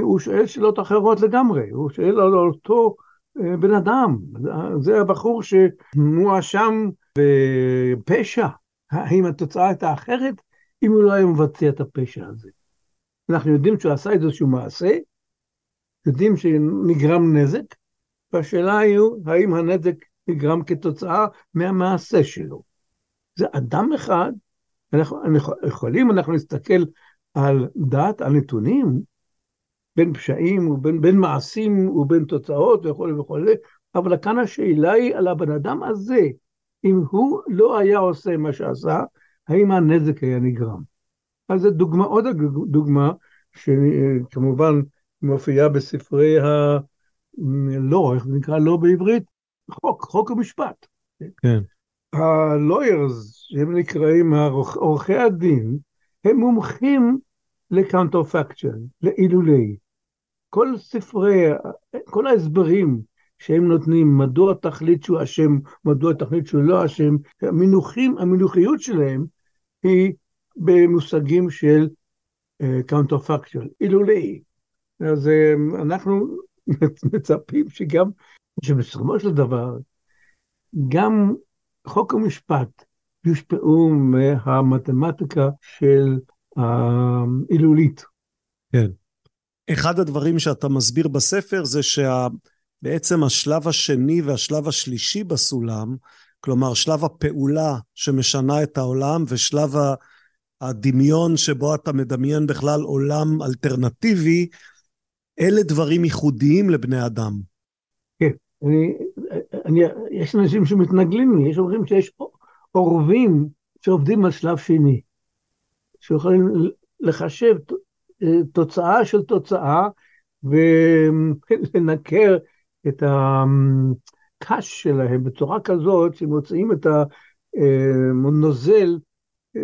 הוא שואל שאלות אחרות לגמרי, הוא שואל על אותו בן אדם, זה הבחור שמואשם בפשע, האם התוצאה הייתה אחרת אם הוא לא היה מבצע את הפשע הזה. אנחנו יודעים שהוא עשה איזשהו מעשה, יודעים שנגרם נזק, והשאלה היא האם הנזק נגרם כתוצאה מהמעשה שלו. זה אדם אחד, אנחנו, אנחנו יכולים, אנחנו נסתכל על דעת הנתונים, בין פשעים ובין בין מעשים ובין תוצאות וכולי וכולי, אבל כאן השאלה היא על הבן אדם הזה, אם הוא לא היה עושה מה שעשה, האם הנזק היה נגרם. אז זו דוגמה, עוד דוגמה, שכמובן מופיעה בספרי ה... לא, איך זה נקרא לא בעברית? חוק, חוק ומשפט. כן. הלוירס, שהם נקראים עורכי הדין, הם מומחים לקאונטרפקצ'ן, לעילולי. כל ספרי, כל ההסברים שהם נותנים, מדוע תחליט שהוא אשם, מדוע תחליט שהוא לא אשם, המינוחים, המינוחיות שלהם היא במושגים של קאונטרפקצ'ל, uh, אילולי. אז uh, אנחנו מצפים שגם, שבסופו של דבר, גם חוק ומשפט יושפעו מהמתמטיקה של ההילולית. כן. אחד הדברים שאתה מסביר בספר זה שבעצם השלב השני והשלב השלישי בסולם, כלומר שלב הפעולה שמשנה את העולם ושלב הדמיון שבו אתה מדמיין בכלל עולם אלטרנטיבי, אלה דברים ייחודיים לבני אדם. אני, אני, יש אנשים שמתנגלים לי, יש אומרים שיש אורבים שעובדים על שלב שני, שיכולים לחשב תוצאה של תוצאה ולנקר את הקש שלהם בצורה כזאת שמוצאים את הנוזל,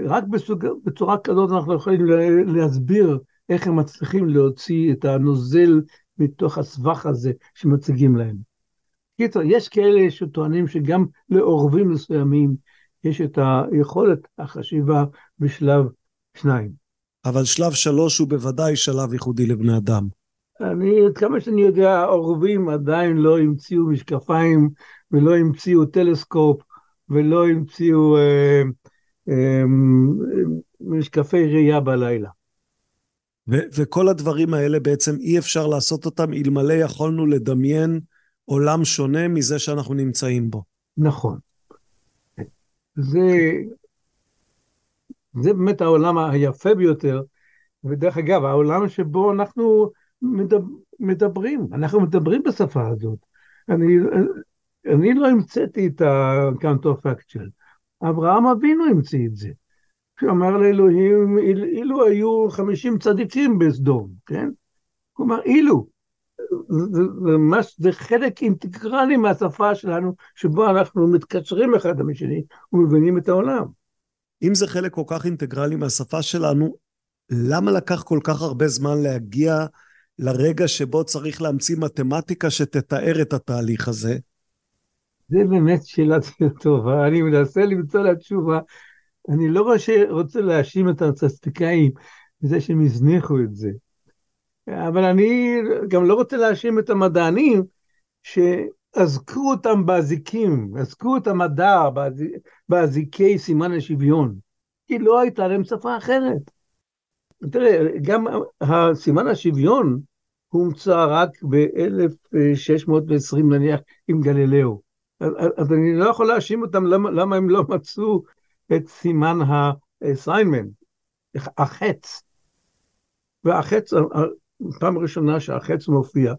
רק בסוג, בצורה כזאת אנחנו יכולים להסביר איך הם מצליחים להוציא את הנוזל מתוך הסבך הזה שמציגים להם. קיצר, יש כאלה שטוענים שגם לעורבים מסוימים יש את היכולת החשיבה בשלב שניים. אבל שלב שלוש הוא בוודאי שלב ייחודי לבני אדם. אני, עד כמה שאני יודע, העורבים עדיין לא המציאו משקפיים ולא המציאו טלסקופ ולא המציאו אה, אה, משקפי ראייה בלילה. ו- וכל הדברים האלה בעצם אי אפשר לעשות אותם אלמלא יכולנו לדמיין עולם שונה מזה שאנחנו נמצאים בו. נכון. זה, זה באמת העולם היפה ביותר, ודרך אגב, העולם שבו אנחנו מדבר, מדברים, אנחנו מדברים בשפה הזאת. אני, אני לא המצאתי את הקאונטרפקצ'ל, אברהם אבינו המציא את זה. שאמר לאלוהים, אילו היו חמישים צדיקים בסדום, כן? כלומר, אילו. זה, זה חלק אינטגרלי מהשפה שלנו, שבו אנחנו מתקשרים אחד עם השני ומבינים את העולם. אם זה חלק כל כך אינטגרלי מהשפה שלנו, למה לקח כל כך הרבה זמן להגיע לרגע שבו צריך להמציא מתמטיקה שתתאר את התהליך הזה? זה באמת שאלה טובה, אני מנסה למצוא לה תשובה. אני לא רוצה להאשים את הארצסטיקאים בזה שהם הזניחו את זה. אבל אני גם לא רוצה להאשים את המדענים שאזקו אותם באזיקים, אזקו את המדע באזיקי סימן השוויון, כי לא הייתה להם שפה אחרת. תראה, גם סימן השוויון הומצא רק ב-1620 נניח עם גלילאו. אז אני לא יכול להאשים אותם למה, למה הם לא מצאו את סימן הסיינמן, החץ. והחץ, פעם ראשונה שהחץ מופיע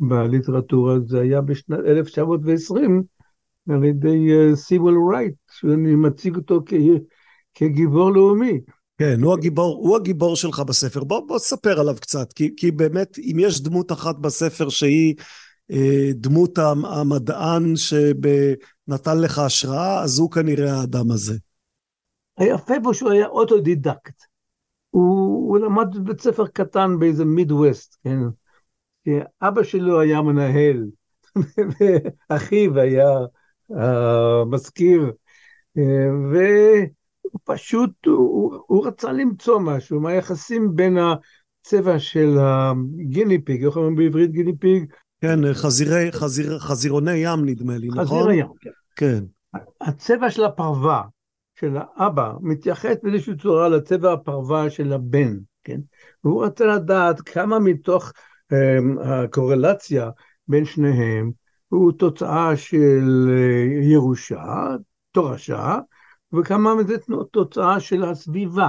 בליטרטורה זה היה בשנת 1920 על ידי סיוול רייט, שאני מציג אותו כ, כגיבור לאומי. כן, הוא הגיבור, הוא הגיבור שלך בספר. בוא, בוא ספר עליו קצת, כי, כי באמת, אם יש דמות אחת בספר שהיא אה, דמות המדען שנתן לך השראה, אז הוא כנראה האדם הזה. היפה בו שהוא היה אוטודידקט. הוא, הוא למד בבית ספר קטן באיזה מידווסט, כן? אבא שלו היה מנהל, <laughs> ואחיו היה המזכיר, והוא פשוט, הוא, הוא רצה למצוא משהו מהיחסים בין הצבע של ה guinea pig, איך אומרים בעברית גיני פיג? כן, חזירי, חזיר, חזירוני ים נדמה לי, חזיר נכון? חזיר הים, כן. כן. הצבע של הפרווה, של האבא, מתייחס באיזושהי צורה לצבע הפרווה של הבן, כן? והוא רצה לדעת כמה מתוך um, הקורלציה בין שניהם הוא תוצאה של אה, ירושה, תורשה, וכמה מזה תוצאה של הסביבה.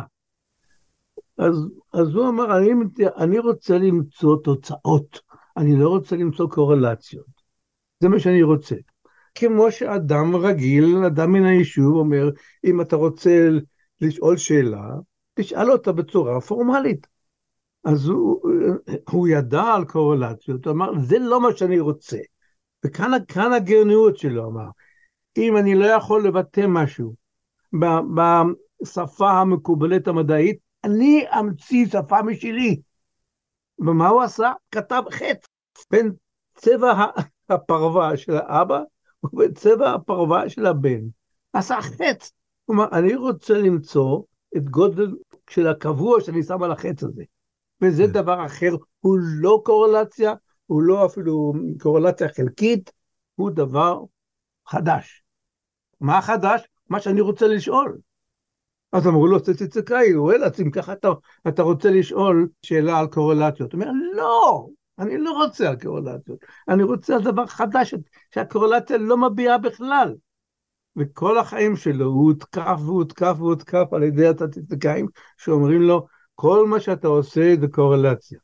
אז, אז הוא אמר, אני, אני רוצה למצוא תוצאות, אני לא רוצה למצוא קורלציות. זה מה שאני רוצה. כמו שאדם רגיל, אדם מן היישוב אומר, אם אתה רוצה לשאול שאלה, תשאל אותה בצורה פורמלית. אז הוא, הוא ידע על קורלציות, הוא אמר, זה לא מה שאני רוצה. וכאן הגרניות שלו אמר, אם אני לא יכול לבטא משהו בשפה המקובלת המדעית, אני אמציא שפה משלי. ומה הוא עשה? כתב חץ בין צבע הפרווה של האבא ובצבע הפרווה של הבן. עשה חץ. אמר, אני רוצה למצוא את גודל של הקבוע שאני שם על החץ הזה. וזה כן. דבר אחר, הוא לא קורלציה, הוא לא אפילו קורלציה חלקית, הוא דבר חדש. מה חדש? מה שאני רוצה לשאול. אז אמרו לו, צצצקאי, וואלה, אם ככה אתה, אתה רוצה לשאול שאלה על קורלציות. הוא אומר, לא, אני לא רוצה על קורלציות, אני רוצה דבר חדש שהקורלציה לא מביעה בכלל. וכל החיים שלו הוא הותקף והותקף והותקף על ידי הסטטיסטיקאים שאומרים לו, כל מה שאתה עושה זה קורלציה.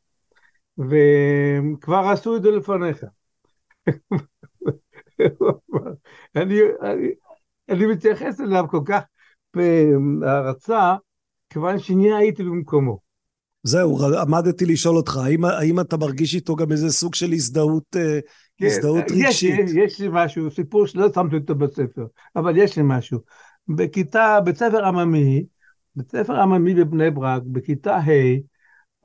וכבר עשו את זה לפניך. <laughs> אני, אני, אני מתייחס אליו כל כך בהערצה, כיוון שאני הייתי במקומו. זהו, עמדתי לשאול אותך, האם, האם אתה מרגיש איתו גם איזה סוג של הזדהות, אה, כן, הזדהות יש, רגשית? יש, יש לי משהו, סיפור שלא שמתי אותו בספר, אבל יש לי משהו. בכיתה, בית ספר עממי, בית ספר עממי בבני ברק, בכיתה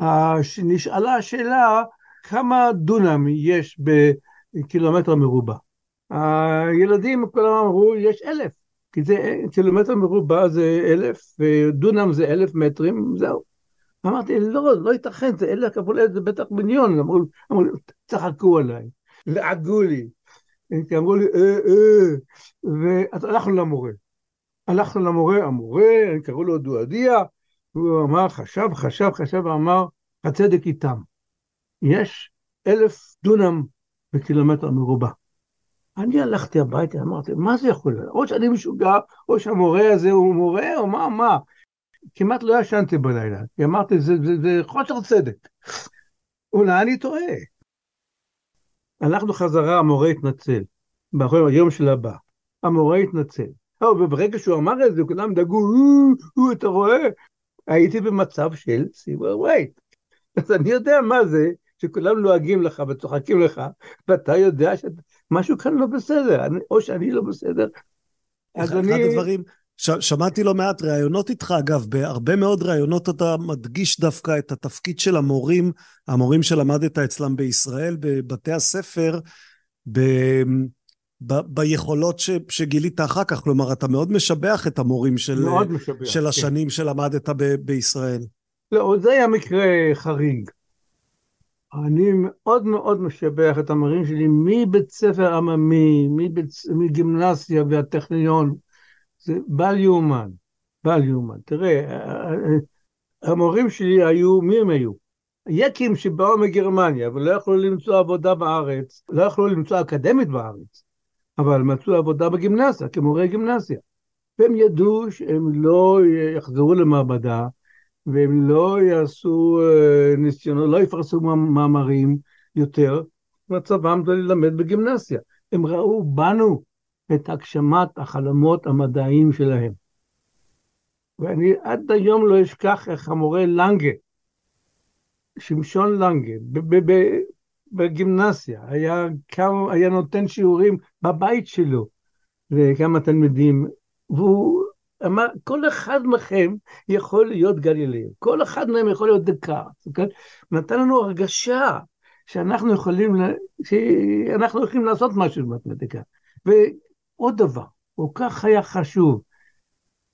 ה', נשאלה השאלה כמה דונם יש בקילומטר מרובע. הילדים כולם אמרו, יש אלף, כי זה קילומטר מרובע זה אלף, ודונם זה אלף מטרים, זהו. אמרתי, לא, לא ייתכן, זה אלף כפול אלף, זה בטח מיליון. אמרו, אמרו, צחקו עליי, לעגו לי. אמרו לי, אה, אה, ואז הלכנו למורה. הלכנו למורה, המורה, קראו לו דואדיה, הוא אמר, חשב, חשב, חשב, ואמר, הצדק איתם. יש אלף דונם בקילומטר מרובע. אני הלכתי הביתה, אמרתי, מה זה יכול להיות? או שאני משוגע, או שהמורה הזה הוא מורה, או מה, מה? כמעט לא ישנתי בלילה, כי אמרתי, זה, זה, זה חוסר צדק. אולי אני טועה. הלכנו חזרה, המורה התנצל, ביום של הבא. המורה התנצל. וברגע שהוא אמר את זה, כולם דאגו, אתה רואה? הייתי במצב של סיבר וייט. אז אני יודע מה זה שכולם לועגים לך וצוחקים לך, ואתה יודע שמשהו כאן לא בסדר, או שאני לא בסדר. אז אני... אחד הדברים, ש, שמעתי לא מעט ראיונות איתך, אגב, בהרבה מאוד ראיונות אתה מדגיש דווקא את התפקיד של המורים, המורים שלמדת אצלם בישראל, בבתי הספר, ב, ב, ביכולות ש, שגילית אחר כך, כלומר, אתה מאוד משבח את המורים של, משבח, של כן. השנים כן. שלמדת ב, בישראל. לא, זה היה מקרה חריג. אני מאוד מאוד משבח את המורים שלי מבית ספר עממי, מגימנסיה והטכניון. זה בל יאומן, בל יאומן. תראה, המורים שלי היו, מי הם היו? יקים שבאו מגרמניה ולא יכלו למצוא עבודה בארץ, לא יכלו למצוא אקדמית בארץ, אבל מצאו עבודה בגימנסיה, כמורי גימנסיה. והם ידעו שהם לא יחזרו למעבדה, והם לא יעשו אה, ניסיונות, לא יפרסו מאמרים יותר, מצבם זה ללמד בגימנסיה. הם ראו בנו את הגשמת החלומות המדעיים שלהם. ואני עד היום לא אשכח איך המורה לנגה, שמשון לנגה, בגימנסיה, היה, כמה, היה נותן שיעורים בבית שלו לכמה תלמידים, והוא אמר, כל אחד מכם יכול להיות גלילאי, כל אחד מהם יכול להיות דקארט, כן? נתן לנו הרגשה שאנחנו יכולים, שאנחנו יכולים לעשות משהו במתמטיקה. ועוד דבר, כל כך היה חשוב,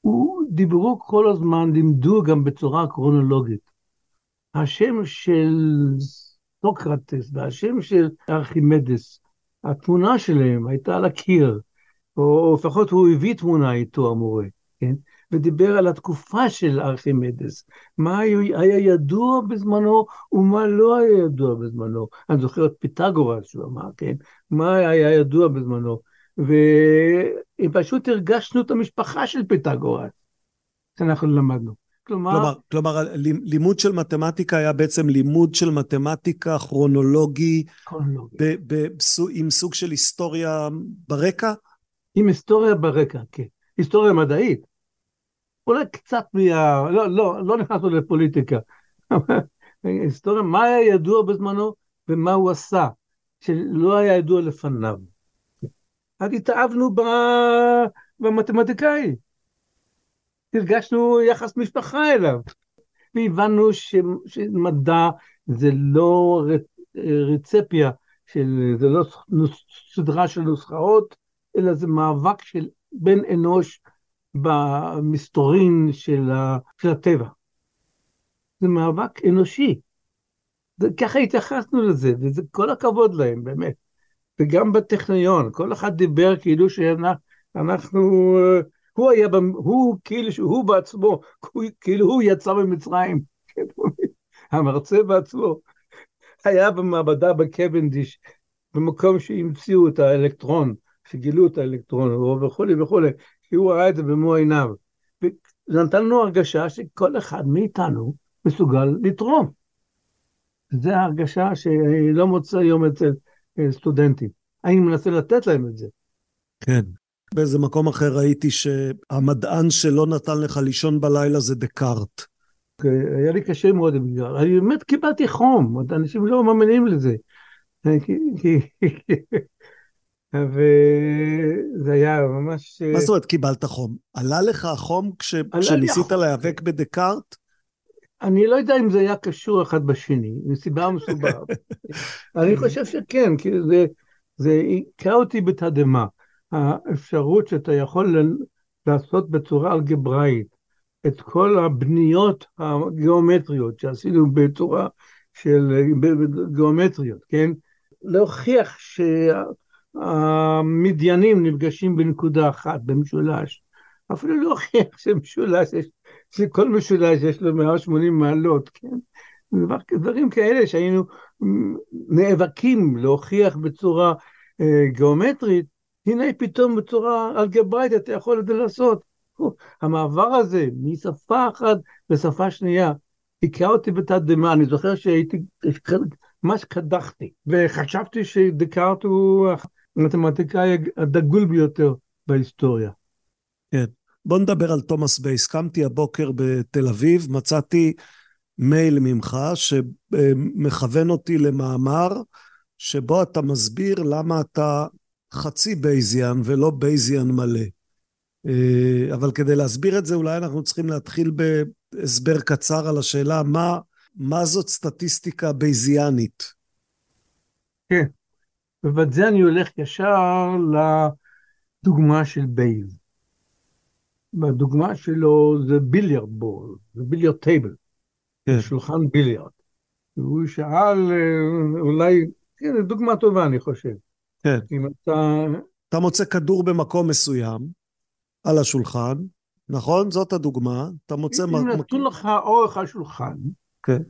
הוא, דיברו כל הזמן, לימדו גם בצורה קרונולוגית. השם של סוקרטס והשם של ארכימדס, התמונה שלהם הייתה על הקיר, או לפחות הוא הביא תמונה איתו המורה, כן? ודיבר על התקופה של ארכימדס, מה היה ידוע בזמנו ומה לא היה ידוע בזמנו. אני זוכר את פיתגורס שהוא אמר, כן? מה היה ידוע בזמנו. ופשוט הרגשנו את המשפחה של פיתגורס, שאנחנו למדנו. כלומר, כלומר, כלומר, לימוד של מתמטיקה היה בעצם לימוד של מתמטיקה כרונולוגי, כרונולוגי. ב, ב, עם סוג של היסטוריה ברקע? עם היסטוריה ברקע, כן. היסטוריה מדעית. אולי קצת מה... לא, לא, לא נכנסנו לפוליטיקה. <laughs> היסטוריה, מה היה ידוע בזמנו ומה הוא עשה, שלא היה ידוע לפניו. אז התאהבנו במתמטיקאי. הרגשנו יחס משפחה אליו. והבנו ש, שמדע זה לא רצפיה, של, זה לא סדרה של נוסחאות, אלא זה מאבק של בן אנוש במסתורין של, ה, של הטבע. זה מאבק אנושי. ככה התייחסנו לזה, וזה כל הכבוד להם, באמת. וגם בטכניון, כל אחד דיבר כאילו שאנחנו, הוא היה, הוא כאילו שהוא בעצמו, כאילו הוא יצא ממצרים, המרצה בעצמו, היה במעבדה בקוונדיש, במקום שהמציאו את האלקטרון, שגילו את האלקטרון וכולי וכולי, כי הוא ראה את זה במו עיניו. וזה נתן לנו הרגשה שכל אחד מאיתנו מסוגל לתרום. זו ההרגשה שאני לא מוצא היום אצל אה, סטודנטים. אני מנסה לתת להם את זה. כן. באיזה מקום אחר ראיתי שהמדען שלא נתן לך לישון בלילה זה דקארט. אוקיי, היה לי קשה מאוד עם זה. אני באמת קיבלתי חום, אנשים לא מאמינים לזה. וזה היה ממש... מה זאת אומרת קיבלת חום? עלה לך החום כש... כשניסית להיאבק בדקארט? אני לא יודע אם זה היה קשור אחד בשני, מסיבה מסובב. <laughs> אני חושב שכן, כי זה, זה היכה אותי בתדהמה. האפשרות שאתה יכול לעשות בצורה אלגבראית את כל הבניות הגיאומטריות שעשינו בצורה של גיאומטריות, כן? להוכיח שהמדיינים נפגשים בנקודה אחת, במשולש. אפילו להוכיח שמשולש, שכל משולש יש לו 180 מעלות, כן? דברים כאלה שהיינו נאבקים להוכיח בצורה אה, גיאומטרית, הנה פתאום בצורה אלגברית אתה יכול את זה לעשות. המעבר הזה משפה אחת לשפה שנייה, היכה אותי בתדהמה, אני זוכר שהייתי, ממש קדחתי, וחשבתי שדקארט הוא המתמטיקאי הדגול ביותר בהיסטוריה. כן. בוא נדבר על תומאס בייס. קמתי הבוקר בתל אביב, מצאתי מייל ממך שמכוון אותי למאמר שבו אתה מסביר למה אתה חצי בייזיאן ולא בייזיאן מלא. אה, אבל כדי להסביר את זה אולי אנחנו צריכים להתחיל בהסבר קצר על השאלה מה, מה זאת סטטיסטיקה בייזיאנית. כן, ובזה אני הולך ישר לדוגמה של בייז. והדוגמה שלו זה billiard ball, זה billiard table, כן. שולחן ביליארד. והוא שאל, אה, אולי, כן, זו דוגמה טובה אני חושב. כן. אם אתה... אתה מוצא כדור במקום מסוים, על השולחן, נכון? זאת הדוגמה. אתה מוצא... אם נתון לך אורך השולחן, כן.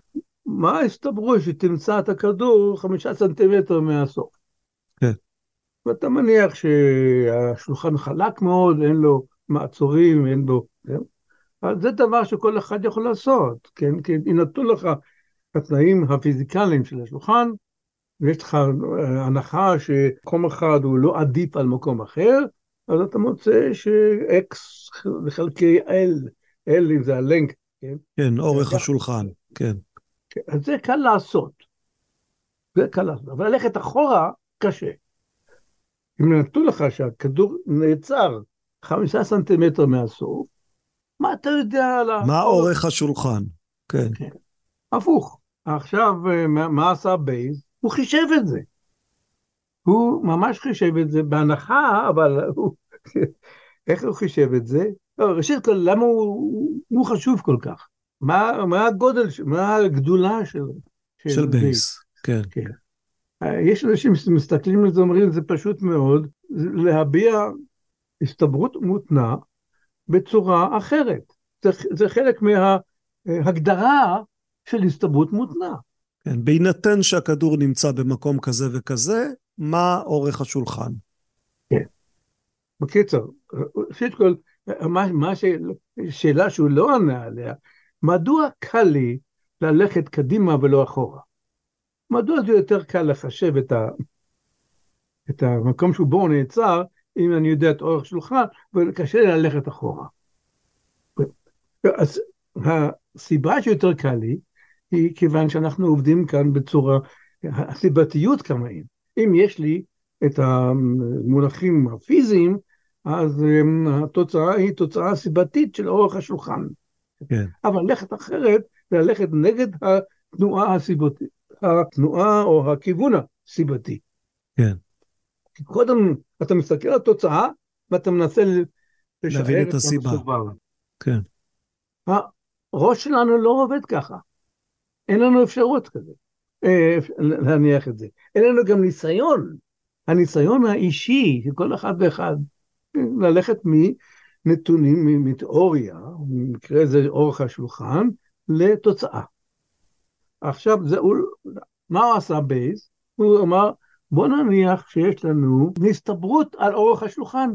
מה הסתברו שתמצא את הכדור חמישה סנטימטר מהסוף? כן. ואתה מניח שהשולחן חלק מאוד, אין לו מעצורים, אין בו... אז זה דבר שכל אחד יכול לעשות, כן? כי נתון לך התנאים הפיזיקליים של השולחן, ויש לך אה, הנחה שמקום אחד הוא לא עדיף על מקום אחר, אז אתה מוצא ש-X בחלקי L, L זה הלנק, כן? כן, אורך השולחן, כן. כן. אז זה קל לעשות. זה קל לעשות, אבל ללכת אחורה קשה. אם נתנו לך שהכדור נעצר חמישה סנטימטר מהסוף, מה אתה יודע על ה... מה אורך השולחן? כן. כן. הפוך. עכשיו, אה, מה עשה בייז? הוא חישב את זה. הוא ממש חישב את זה בהנחה, אבל הוא, <laughs> איך הוא חישב את זה? לא, ראשית כל, למה הוא, הוא חשוב כל כך? מה, מה הגודל, מה הגדולה של, של, של בייס? כן. כן. יש אנשים שמסתכלים על זה ואומרים, זה פשוט מאוד, להביע הסתברות מותנה בצורה אחרת. זה, זה חלק מההגדרה של הסתברות מותנה. כן, בהינתן שהכדור נמצא במקום כזה וכזה, מה אורך השולחן? כן. בקיצר, ראשית כל, מה, מה שאלה שהוא לא ענה עליה, מדוע קל לי ללכת קדימה ולא אחורה? מדוע זה יותר קל לחשב את, ה, את המקום שבו הוא נעצר, אם אני יודע את אורך שולחן, וקשה לי ללכת אחורה. אז הסיבה שיותר קל לי, היא כיוון שאנחנו עובדים כאן בצורה, הסיבתיות כמובן. אם יש לי את המונחים הפיזיים, אז אמ, התוצאה היא תוצאה סיבתית של אורך השולחן. כן. אבל ללכת אחרת זה ללכת נגד התנועה הסיבתית, התנועה או הכיוון הסיבתי. כן. כי קודם אתה מסתכל על התוצאה ואתה מנסה לשער את הסיבה. כן. הראש שלנו לא עובד ככה. אין לנו אפשרות כזה, אה, להניח את זה. אין לנו גם ניסיון. הניסיון האישי של כל אחד ואחד, ללכת מנתונים, מתיאוריה, במקרה זה אורך השולחן, לתוצאה. עכשיו, זה, הוא, מה הוא עשה בייס? הוא אמר, בוא נניח שיש לנו נסתברות על אורך השולחן,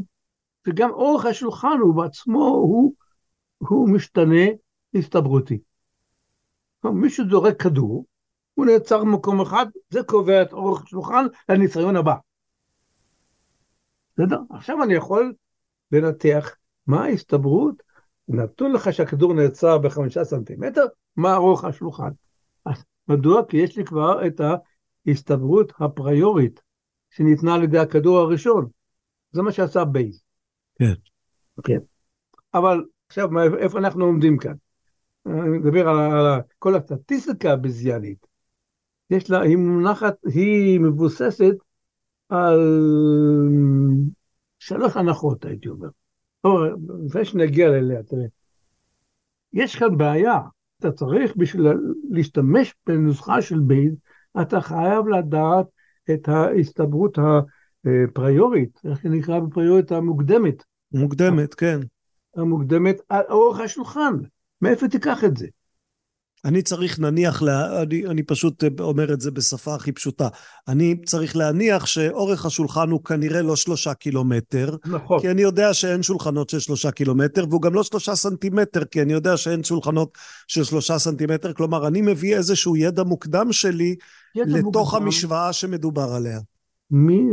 וגם אורך השולחן הוא בעצמו, הוא, הוא משתנה הסתברותי. מישהו זורק כדור, הוא נעצר במקום אחד, זה קובע את אורך השולחן לניסיון הבא. בסדר? עכשיו אני יכול לנתח מה ההסתברות, נתון לך שהכדור נעצר בחמישה סנטימטר, מה אורך השולחן. אז מדוע? כי יש לי כבר את ההסתברות ה priorית שניתנה על ידי הכדור הראשון. זה מה שעשה בייז. כן. כן. אבל עכשיו, איפה אנחנו עומדים כאן? אני מדבר על, על כל הסטטיסטיקה הבזיינית. יש לה, היא מונחת, היא מבוססת על שלוש הנחות, הייתי אומר. לפני שנגיע אליה, תראה. יש כאן בעיה, אתה צריך בשביל להשתמש בנוסחה של בייז, אתה חייב לדעת את ההסתברות הפריורית, איך זה נקרא בפריורית המוקדמת. מוקדמת, כן. המוקדמת על אורך השולחן. מאיפה תיקח את זה? אני צריך נניח, לה, אני, אני פשוט אומר את זה בשפה הכי פשוטה, אני צריך להניח שאורך השולחן הוא כנראה לא שלושה קילומטר, נכון. כי אני יודע שאין שולחנות של שלושה קילומטר, והוא גם לא שלושה סנטימטר, כי אני יודע שאין שולחנות של שלושה סנטימטר, כלומר אני מביא איזשהו ידע מוקדם שלי ידע לתוך מוקדם. המשוואה שמדובר עליה.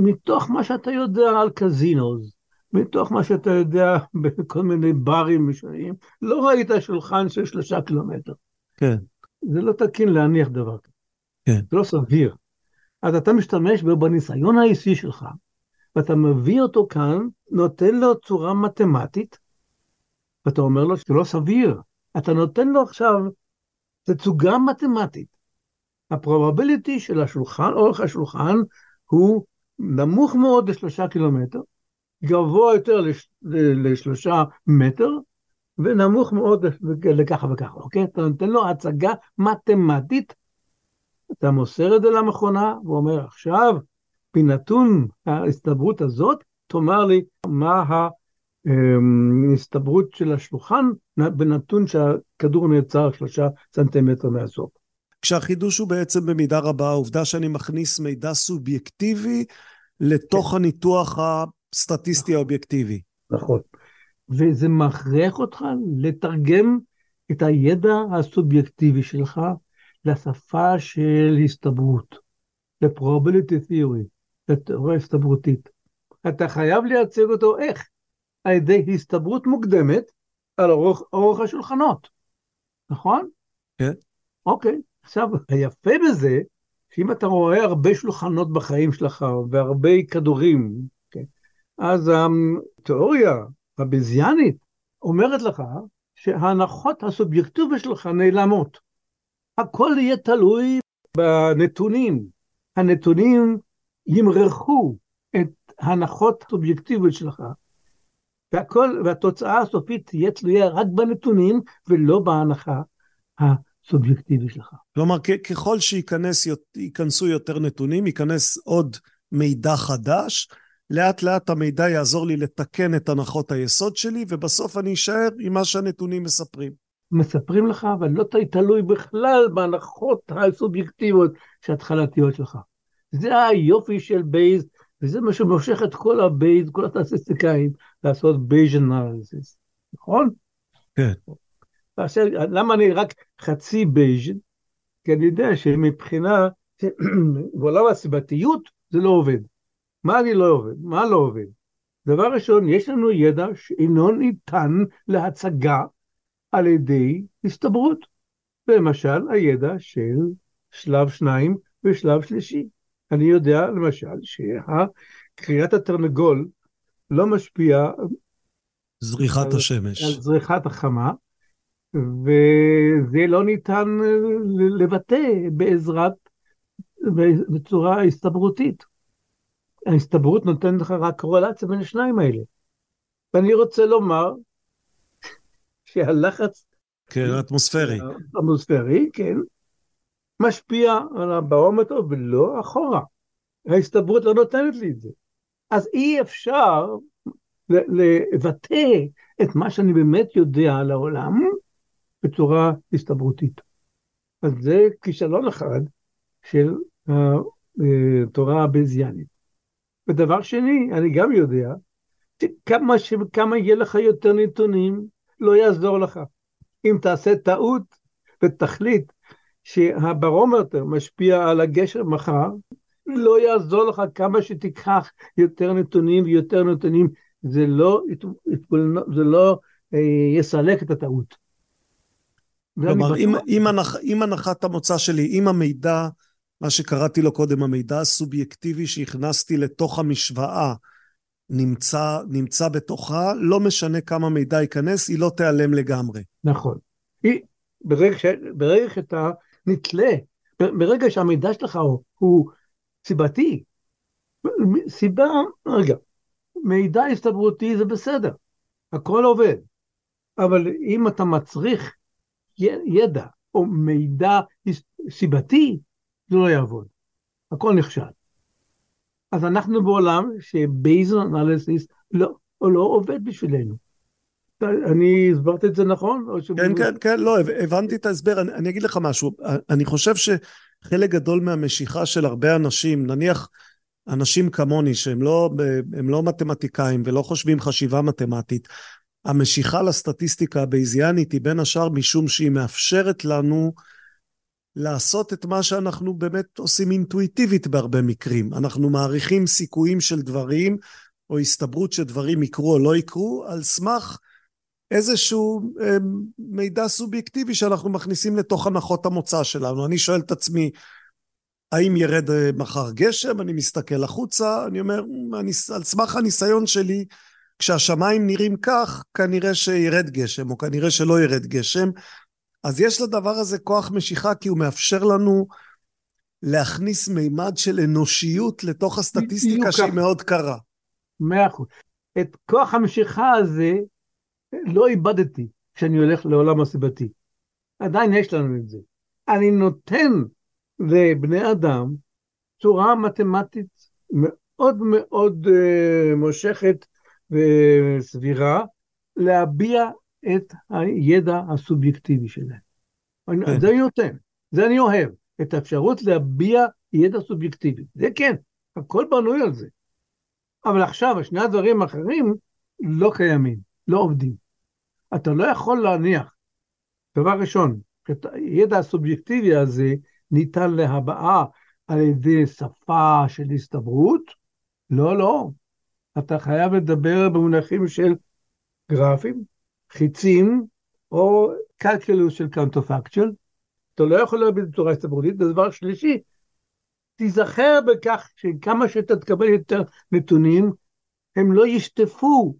מתוך מה שאתה יודע על קזינוז, מתוך מה שאתה יודע <laughs> בכל מיני ברים משונים, לא ראית שולחן של שלושה קילומטר. כן. זה לא תקין להניח דבר כזה. כן. זה לא סביר. אז אתה משתמש בניסיון האישי שלך, ואתה מביא אותו כאן, נותן לו צורה מתמטית, ואתה אומר לו שזה לא סביר. אתה נותן לו עכשיו תצוגה מתמטית. הפרובביליטי של השולחן, אורך השולחן, הוא נמוך מאוד לשלושה קילומטר, גבוה יותר לש, לשלושה מטר, ונמוך מאוד לככה וככה, אוקיי? אתה נותן לו הצגה מתמטית, אתה מוסר את זה למכונה, ואומר עכשיו, בנתון ההסתברות הזאת, תאמר לי מה ההסתברות של השולחן בנתון שהכדור נעצר שלושה סנטימטר מהסוף. כשהחידוש הוא בעצם במידה רבה העובדה שאני מכניס מידע סובייקטיבי לתוך כן. הניתוח הסטטיסטי האובייקטיבי. נכון. וזה מכריח אותך לתרגם את הידע הסובייקטיבי שלך לשפה של הסתברות, ל-probability theory, לתיאוריה הסתברותית. אתה חייב לייצג אותו איך? על ידי הסתברות מוקדמת על אורך, אורך השולחנות, נכון? כן. אוקיי, עכשיו, היפה בזה, שאם אתה רואה הרבה שולחנות בחיים שלך והרבה כדורים, כן, אז התיאוריה הבזיאנית אומרת לך שההנחות הסובייקטיביות שלך נעלמות. הכל יהיה תלוי בנתונים. הנתונים ימרחו את ההנחות האובייקטיביות שלך, והכל, והתוצאה הסופית תהיה תלויה רק בנתונים ולא בהנחה הסובייקטיבית שלך. כלומר, ככל שייכנסו יותר נתונים, ייכנס עוד מידע חדש, לאט לאט המידע יעזור לי לתקן את הנחות היסוד שלי, ובסוף אני אשאר עם מה שהנתונים מספרים. מספרים לך, אבל לא תלוי בכלל בהנחות הסובייקטיביות שההתחלתיות שלך. זה היופי של בייז, וזה מה שמושך את כל הבייז, כל הסטטיסטיקאים, לעשות Bayes analysis, נכון? כן. עכשיו, למה אני רק חצי בייז'? כי אני יודע שמבחינה, <clears throat> בעולם הסיבתיות זה לא עובד. מה אני לא עובד? מה לא עובד? דבר ראשון, יש לנו ידע שאינו ניתן להצגה על ידי הסתברות. למשל, הידע של שלב שניים ושלב שלישי. אני יודע, למשל, שקריאת התרנגול לא משפיע זריחת על, השמש. על זריחת החמה, וזה לא ניתן לבטא בעזרת, בצורה הסתברותית. ההסתברות נותנת לך רק קורלציה בין השניים האלה. ואני רוצה לומר <laughs> שהלחץ... כן, האטמוספרי. האטמוספרי, כן, משפיע על הברומטר ולא אחורה. ההסתברות לא נותנת לי את זה. אז אי אפשר לבטא את מה שאני באמת יודע על העולם בצורה הסתברותית. אז זה כישלון אחד של התורה הבזיאנית. ודבר שני, אני גם יודע, שכמה שכמה יהיה לך יותר נתונים, לא יעזור לך. אם תעשה טעות ותחליט שהברומטר משפיע על הגשר מחר, לא יעזור לך כמה שתיקח יותר נתונים ויותר נתונים, זה לא, זה לא אה, יסלק את הטעות. כלומר, אם, אם, הנח, אם הנחת המוצא שלי, אם המידע מה שקראתי לו קודם, המידע הסובייקטיבי שהכנסתי לתוך המשוואה נמצא, נמצא בתוכה, לא משנה כמה מידע ייכנס, היא לא תיעלם לגמרי. נכון. היא, ברגע, ש, ברגע שאתה נתלה, ברגע שהמידע שלך הוא, הוא סיבתי, סיבה, רגע, מידע הסתברותי זה בסדר, הכל עובד, אבל אם אתה מצריך ידע או מידע סיבתי, זה לא יעבוד. הכל נכשל. אז אנחנו בעולם שבייזון אנליסיס לא, לא עובד בשבילנו. אני הסברתי את זה נכון? כן, כן, כן, לא, הבנתי את ההסבר. אני, אני אגיד לך משהו. אני חושב שחלק גדול מהמשיכה של הרבה אנשים, נניח אנשים כמוני, שהם לא, לא מתמטיקאים ולא חושבים חשיבה מתמטית, המשיכה לסטטיסטיקה הבייזיאנית היא בין השאר משום שהיא מאפשרת לנו לעשות את מה שאנחנו באמת עושים אינטואיטיבית בהרבה מקרים. אנחנו מעריכים סיכויים של דברים, או הסתברות שדברים יקרו או לא יקרו, על סמך איזשהו אה, מידע סובייקטיבי שאנחנו מכניסים לתוך הנחות המוצא שלנו. אני שואל את עצמי, האם ירד אה, מחר גשם? אני מסתכל החוצה, אני אומר, אני, על סמך הניסיון שלי, כשהשמיים נראים כך, כנראה שירד גשם, או כנראה שלא ירד גשם. אז יש לדבר הזה כוח משיכה כי הוא מאפשר לנו להכניס מימד של אנושיות לתוך הסטטיסטיקה שהיא מאוד קרה. מאה אחוז. את כוח המשיכה הזה לא איבדתי כשאני הולך לעולם הסיבתי. עדיין יש לנו את זה. אני נותן לבני אדם צורה מתמטית מאוד מאוד uh, מושכת וסבירה להביע את הידע הסובייקטיבי שלהם. כן. זה אני נותן, זה אני אוהב, את האפשרות להביע ידע סובייקטיבי. זה כן, הכל בנוי על זה. אבל עכשיו, שני הדברים האחרים לא קיימים, לא עובדים. אתה לא יכול להניח, דבר ראשון, את הידע הסובייקטיבי הזה ניתן להבעה על ידי שפה של הסתברות? לא, לא. אתה חייב לדבר במונחים של גרפים, חיצים, או קלקלוס של קאונטרפקצ'ל. אתה לא יכול להביא בצורה הסתברותית. ודבר שלישי, תיזכר בכך שכמה שאתה תקבל יותר נתונים, הם לא ישטפו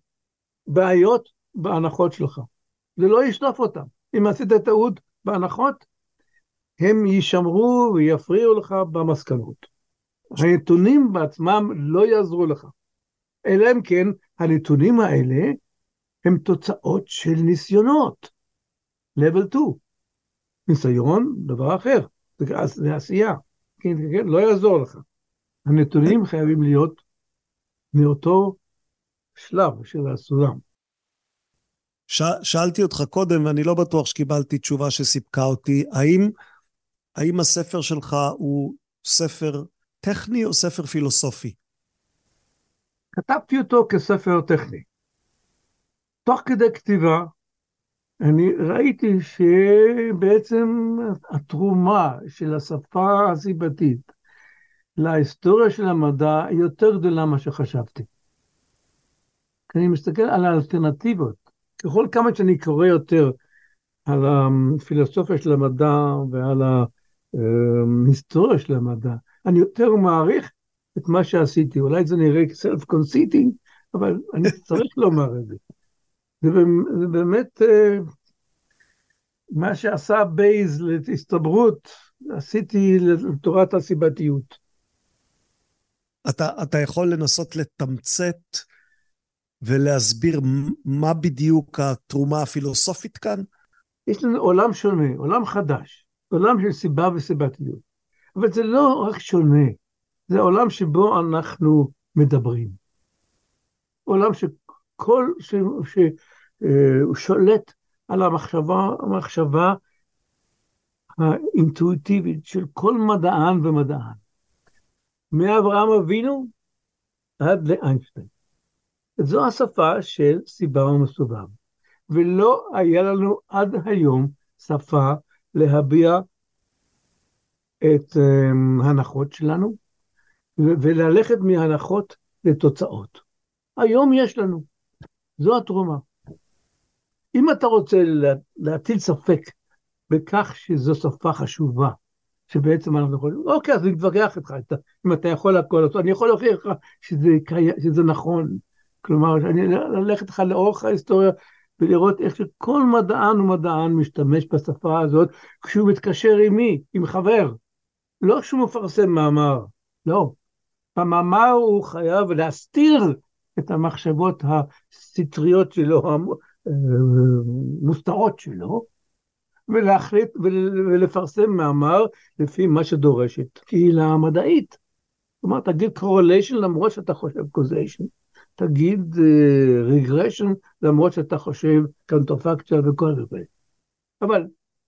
בעיות בהנחות שלך. זה לא ישטוף אותם. אם עשית טעות בהנחות, הם יישמרו ויפריעו לך במסקנות. הנתונים בעצמם לא יעזרו לך. אלא אם כן, הנתונים האלה הם תוצאות של ניסיונות. level 2. ניסיון, דבר אחר, זה עשייה. כן, כן, כן, לא יעזור לך. הנתונים חייבים להיות מאותו שלב של הסולם. ש... שאלתי אותך קודם, ואני לא בטוח שקיבלתי תשובה שסיפקה אותי, האם, האם הספר שלך הוא ספר טכני או ספר פילוסופי? כתבתי אותו כספר טכני. תוך כדי כתיבה, אני ראיתי שבעצם התרומה של השפה הסיבתית להיסטוריה של המדע היא יותר גדולה ממה שחשבתי. אני מסתכל על האלטרנטיבות. ככל כמה שאני קורא יותר על הפילוסופיה של המדע ועל ההיסטוריה של המדע, אני יותר מעריך את מה שעשיתי. אולי זה נראה self-conceited, אבל אני צריך לומר את זה. זה, זה באמת אה, מה שעשה בייז להסתברות, עשיתי לתורת הסיבתיות. אתה, אתה יכול לנסות לתמצת ולהסביר מה בדיוק התרומה הפילוסופית כאן? יש לנו עולם שונה, עולם חדש, עולם של סיבה וסיבתיות. אבל זה לא רק שונה, זה עולם שבו אנחנו מדברים. עולם שכל, שהוא שולט על המחשבה, המחשבה האינטואיטיבית של כל מדען ומדען. מאברהם אבינו עד לאיינשטיין. זו השפה של סיבה ומסובב. ולא היה לנו עד היום שפה להביע את um, ההנחות שלנו, וללכת מהנחות לתוצאות. היום יש לנו, זו התרומה. אם אתה רוצה להטיל ספק בכך שזו שפה חשובה, שבעצם אנחנו יכולים, אוקיי, אז נתווכח איתך, אם אתה יכול הכל, אני יכול להוכיח לך שזה, שזה נכון. כלומר, אני ללכת לך לאורך ההיסטוריה ולראות איך שכל מדען ומדען משתמש בשפה הזאת כשהוא מתקשר עם מי? עם חבר. לא כשהוא מפרסם מאמר, לא. במאמר הוא חייב להסתיר את המחשבות הסטריות שלו, המוסתרות שלו, ולהחליט ולפרסם מאמר לפי מה שדורשת קהילה המדעית. כלומר, תגיד correlation למרות שאתה חושב causation, תגיד uh, regression למרות שאתה חושב קאנטרפקציה וכל זה. אבל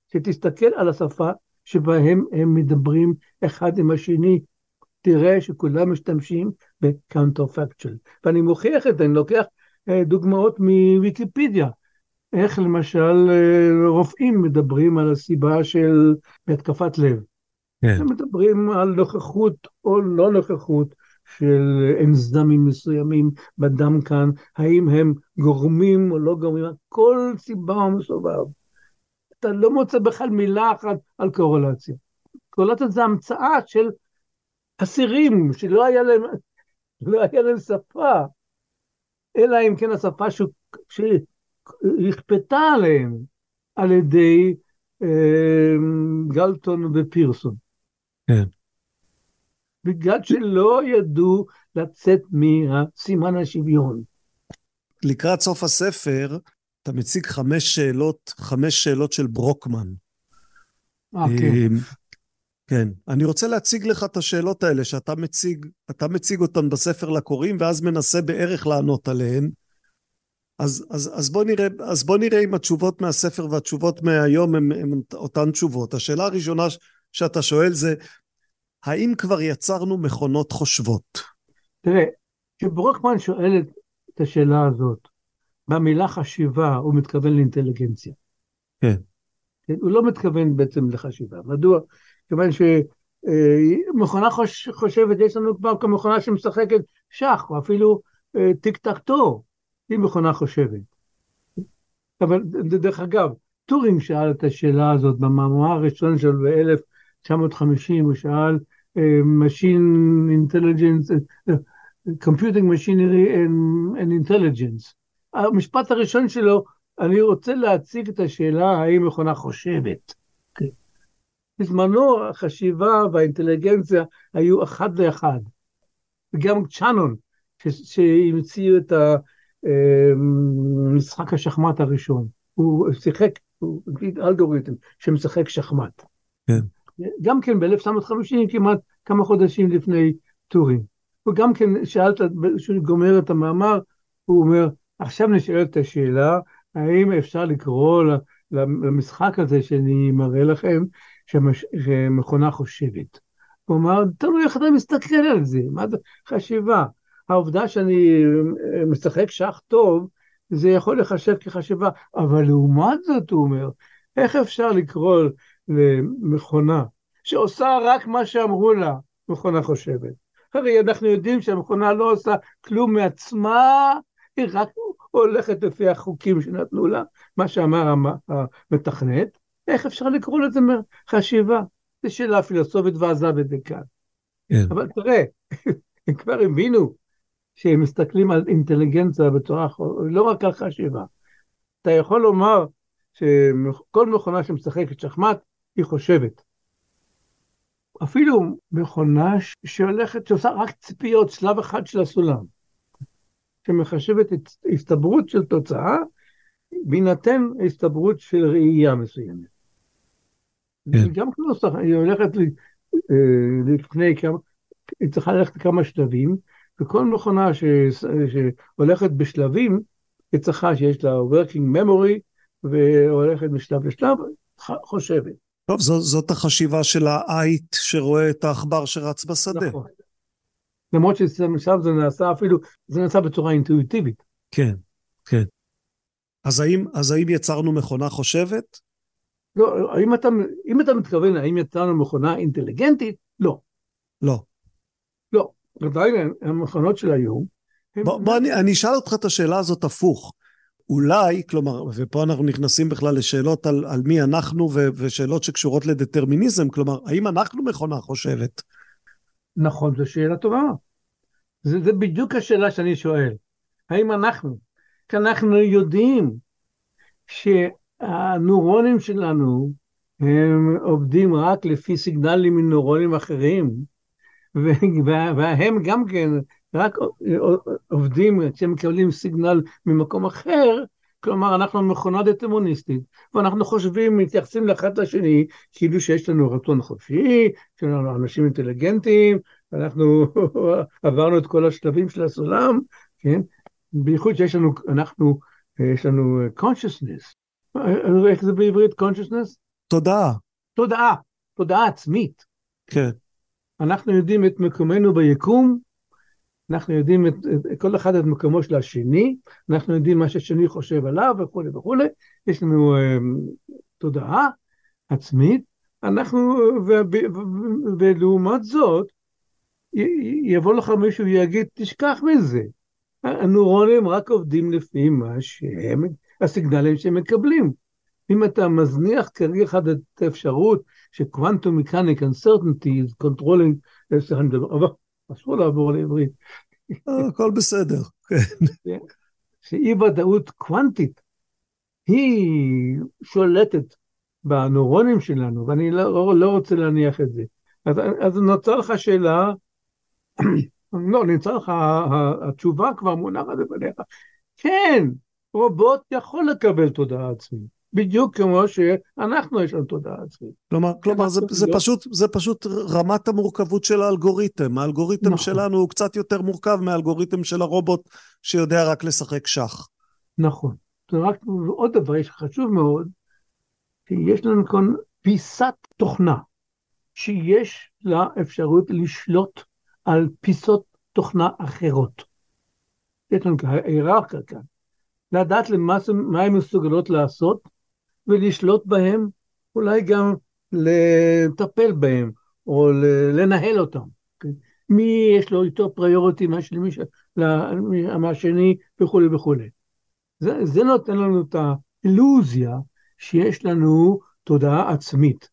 כשתסתכל על השפה שבהם הם מדברים אחד עם השני, תראה שכולם משתמשים בקאונטרפקצ'ל. ואני מוכיח את זה, אני לוקח uh, דוגמאות מוויקיפדיה. איך למשל uh, רופאים מדברים על הסיבה של התקפת לב. כן. הם מדברים על נוכחות או לא נוכחות של אנזמים מסוימים בדם כאן, האם הם גורמים או לא גורמים, כל סיבה מסובב. אתה לא מוצא בכלל מילה אחת על קורלציה. קורלציה זה המצאה של אסירים שלא היה להם, לא היה להם שפה, אלא אם כן השפה שהכפתה עליהם על ידי אה, גלטון ופירסון. כן. בגלל שלא ידעו לצאת מסימן השוויון. לקראת סוף הספר, אתה מציג חמש שאלות, חמש שאלות של ברוקמן. אה, כן. כן. אני רוצה להציג לך את השאלות האלה שאתה מציג, אתה מציג אותן בספר לקוראים, ואז מנסה בערך לענות עליהן. אז, אז, אז, בוא נראה, אז בוא נראה אם התשובות מהספר והתשובות מהיום הן אותן תשובות. השאלה הראשונה שאתה שואל זה, האם כבר יצרנו מכונות חושבות? תראה, כשברוקמן שואל את השאלה הזאת, במילה חשיבה הוא מתכוון לאינטליגנציה. כן. כן. הוא לא מתכוון בעצם לחשיבה. מדוע? כיוון שמכונה חוש, חושבת, יש לנו כבר כמכונה שמשחקת שח, או אפילו אה, טיק טק טו, היא מכונה חושבת. אבל דרך אגב, טורינג שאל את השאלה הזאת במאמר הראשון שלו ב-1950, הוא שאל uh, machine intelligence, computing machinery and, and intelligence. המשפט הראשון שלו, אני רוצה להציג את השאלה האם מכונה חושבת. Okay. בזמנו החשיבה והאינטליגנציה היו אחד לאחד. וגם שאנון, שהמציאו את משחק השחמט הראשון, הוא שיחק, הוא אלגוריתם שמשחק שחמט. כן. גם כן ב-1950, כמעט כמה חודשים לפני טיורינג. וגם כן שאלת, כשהוא גומר את המאמר, הוא אומר, עכשיו נשאלת השאלה, האם אפשר לקרוא למשחק הזה שאני מראה לכם, שמכונה חושבת. אמר, תלוי איך אתה מסתכל על זה, מה זה חשיבה. העובדה שאני משחק שח טוב, זה יכול לחשב כחשיבה, אבל לעומת זאת, הוא אומר, איך אפשר לקרוא למכונה שעושה רק מה שאמרו לה, מכונה חושבת? הרי אנחנו יודעים שהמכונה לא עושה כלום מעצמה, היא רק הולכת לפי החוקים שנתנו לה, מה שאמר המתכנת, איך אפשר לקרוא לזה חשיבה? זו שאלה פילוסופית ועזב את זה כאן. כן. אבל תראה, <laughs> הם כבר הבינו שהם מסתכלים על אינטליגנציה בצורה, לא רק על חשיבה. אתה יכול לומר שכל מכונה שמשחקת שחמט, היא חושבת. אפילו מכונה שהולכת, שעושה רק ציפיות, שלב אחד של הסולם, שמחשבת הסתברות של תוצאה, בהינתן הסתברות של ראייה מסוימת. כן. גם כנוסח, היא הולכת אה, לפני כמה, היא צריכה ללכת כמה שלבים, וכל מכונה ש, שהולכת בשלבים, היא צריכה שיש לה working memory, והולכת משלב לשלב, חושבת. טוב, זו, זאת החשיבה של האייט שרואה את העכבר שרץ בשדה. נכון. למרות שעכשיו זה נעשה אפילו, זה נעשה בצורה אינטואיטיבית. כן, כן. אז האם, אז האם יצרנו מכונה חושבת? לא, האם אתה, אם אתה מתכוון, האם יצרנו מכונה אינטליגנטית? לא. לא. לא. עדיין המכונות של היום... בוא, בוא אני, אני אשאל אותך את השאלה הזאת הפוך. אולי, כלומר, ופה אנחנו נכנסים בכלל לשאלות על, על מי אנחנו ו, ושאלות שקשורות לדטרמיניזם, כלומר, האם אנחנו מכונה חושבת? נכון, זו שאלה טובה. זה, זה בדיוק השאלה שאני שואל. האם אנחנו, כי אנחנו יודעים שהנוירונים שלנו הם עובדים רק לפי סיגנלים מנוירונים אחרים, והם גם כן רק עובדים כשהם מקבלים סיגנל ממקום אחר, כלומר אנחנו מכונה דטמוניסטית, ואנחנו חושבים, מתייחסים לאחד לשני, כאילו שיש לנו רצון חופשי, שיש לנו אנשים אינטליגנטים, אנחנו <laughs> עברנו את כל השלבים של הסולם, כן? בייחוד שיש לנו, אנחנו, יש לנו consciousness. איך זה בעברית consciousness? תודעה. תודעה, תודעה עצמית. כן. אנחנו יודעים את מקומנו ביקום, אנחנו יודעים את, את, כל אחד את מקומו של השני, אנחנו יודעים מה שהשני חושב עליו וכולי וכולי, יש לנו um, תודעה עצמית, אנחנו, ו, ו, ו, ולעומת זאת, יבוא לך מישהו ויגיד, תשכח מזה, הנוירונים רק עובדים לפי מה שהם, הסיגנלים שהם מקבלים. אם אתה מזניח כרגע אחד את האפשרות שקוונטום מקניק uncertainty is controlling, אסור לעבור לעברית. אה, הכל בסדר, כן. שאי ודאות קוונטית היא שולטת בנוירונים שלנו, ואני לא, לא רוצה להניח את זה. אז, אז נוצר לך שאלה, <clears throat> לא, נמצא לך, התשובה כבר מונחת בפניך. כן, רובוט יכול לקבל תודעה עצמית. בדיוק כמו שאנחנו יש לנו תודעה עצמית. כלומר, כלומר זה, זה, לא... פשוט, זה פשוט רמת המורכבות של האלגוריתם. האלגוריתם נכון. שלנו הוא קצת יותר מורכב מהאלגוריתם של הרובוט שיודע רק לשחק שח. נכון. רק עוד דבר יש חשוב מאוד, שיש לנו כאן פיסת תוכנה, שיש לה אפשרות לשלוט על פיסות תוכנה אחרות. יש לנו היררכיה כאן. לדעת למה מה הן מסוגלות לעשות, ולשלוט בהם, אולי גם לטפל בהם, או לנהל אותם. כן? מי יש לו יותר priority מהשני וכולי וכולי. זה, זה נותן לנו את האילוזיה שיש לנו תודעה עצמית.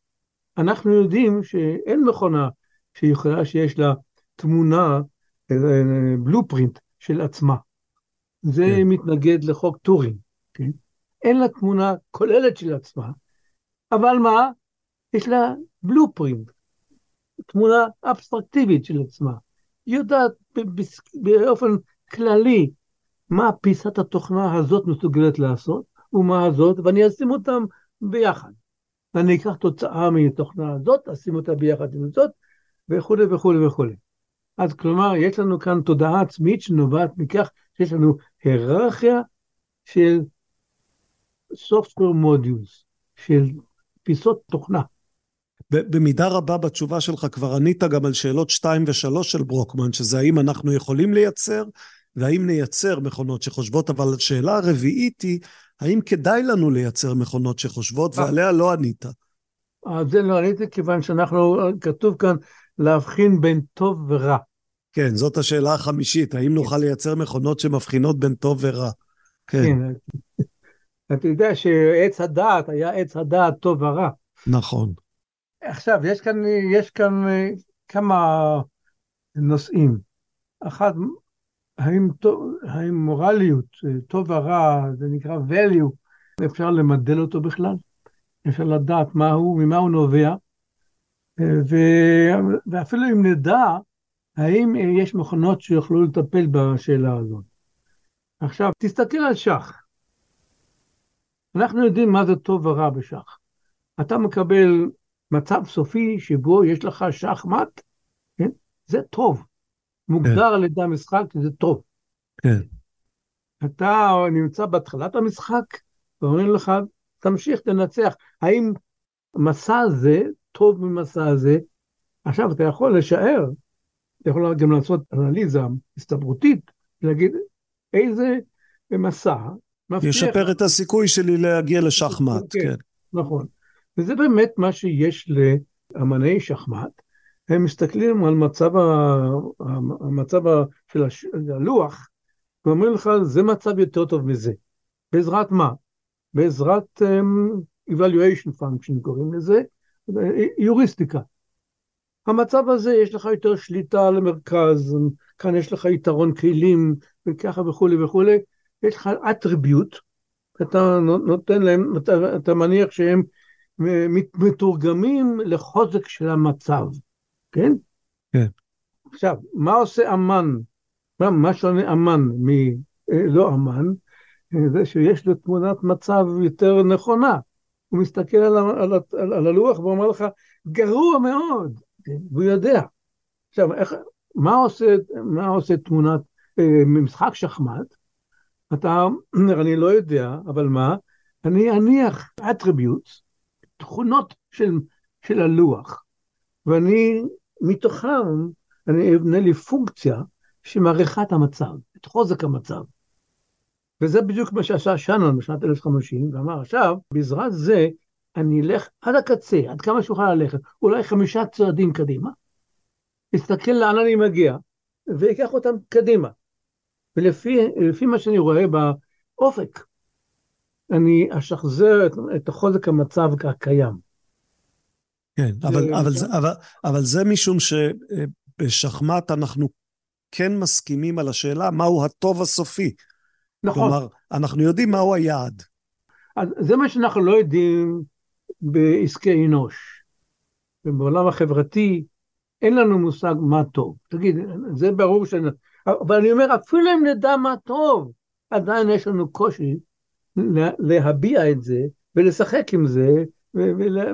אנחנו יודעים שאין מכונה שיכולה, שיש לה תמונה, blueprint של עצמה. זה כן. מתנגד לחוק טיורינג. כן? אין לה תמונה כוללת של עצמה, אבל מה? יש לה בלופרינט, תמונה אבסטרקטיבית של עצמה. היא יודעת באופן כללי מה פיסת התוכנה הזאת מסוגלת לעשות, ומה הזאת, ואני אשים אותם ביחד. ואני אקח תוצאה מתוכנה הזאת, אשים אותה ביחד עם זאת, וכולי וכולי וכולי. אז כלומר, יש לנו כאן תודעה עצמית שנובעת מכך שיש לנו היררכיה של software modules, של פיסות תוכנה. במידה רבה בתשובה שלך כבר ענית גם על שאלות 2 ו-3 של ברוקמן, שזה האם אנחנו יכולים לייצר, והאם נייצר מכונות שחושבות, אבל השאלה הרביעית היא, האם כדאי לנו לייצר מכונות שחושבות, אה. ועליה לא ענית. על זה לא עניתי, כיוון שאנחנו, כתוב כאן להבחין בין טוב ורע. כן, זאת השאלה החמישית, האם נוכל לייצר מכונות שמבחינות בין טוב ורע? כן. כן. אתה יודע שעץ הדעת היה עץ הדעת טוב ורע. נכון. עכשיו, יש כאן, יש כאן אה, כמה נושאים. אחד, האם, האם מורליות, אה, טוב ורע, זה נקרא value, אפשר למדל אותו בכלל? אפשר לדעת מה הוא, ממה הוא נובע? אה, ו, ואפילו אם נדע, האם יש מכונות שיוכלו לטפל בשאלה הזאת? עכשיו, תסתכל על שח. אנחנו יודעים מה זה טוב ורע בשח. אתה מקבל מצב סופי שבו יש לך שחמט, כן? זה טוב. מוגדר כן. על ידי המשחק שזה טוב. כן. אתה נמצא בהתחלת המשחק, ואומרים לך, תמשיך, תנצח. האם מסע הזה טוב ממסע הזה? עכשיו, אתה יכול לשער, אתה יכול גם לעשות אנליזה הסתברותית, להגיד איזה מסע מבטיח... ישפר את הסיכוי שלי להגיע לשחמט, כן. כן. נכון. וזה באמת מה שיש לאמני שחמט. הם מסתכלים על מצב, ה... המצב ה... של הלוח, ואומרים לך, זה מצב יותר טוב מזה. בעזרת מה? בעזרת um, evaluation function קוראים לזה, יוריסטיקה. המצב הזה יש לך יותר שליטה על המרכז, כאן יש לך יתרון כלים וככה וכולי וכולי, יש לך attribute, אתה נותן להם, אתה, אתה מניח שהם מתורגמים לחוזק של המצב, כן? כן. עכשיו, מה עושה אמן? מה, מה שונה אמן מלא אמן? זה שיש לו תמונת מצב יותר נכונה. הוא מסתכל על, על, על, על הלוח ואומר לך, גרוע מאוד, והוא יודע. עכשיו, איך, מה עושה, מה עושה תמונת, אה, משחק שחמט? אתה אומר, אני לא יודע, אבל מה? אני אניח attributes, תכונות של, של הלוח, ואני מתוכם, אני אבנה לי פונקציה שמעריכה את המצב, את חוזק המצב. וזה בדיוק מה שעשה שאנון בשנת 1050, ואמר, עכשיו, בעזרת זה, אני אלך עד הקצה, עד כמה שאוכל ללכת, אולי חמישה צעדים קדימה, אסתכל לאן אני מגיע, ואקח אותם קדימה. ולפי מה שאני רואה באופק, אני אשחזר את, את החוזק המצב הקיים. כן, אבל, אבל, זה, אבל, אבל זה משום שבשחמט אנחנו כן מסכימים על השאלה מהו הטוב הסופי. נכון. כלומר, אנחנו יודעים מהו היעד. אז זה מה שאנחנו לא יודעים בעסקי אנוש. ובעולם החברתי אין לנו מושג מה טוב. תגיד, זה ברור ש... אבל אני אומר, אפילו אם נדע מה טוב, עדיין יש לנו קושי להביע את זה ולשחק עם זה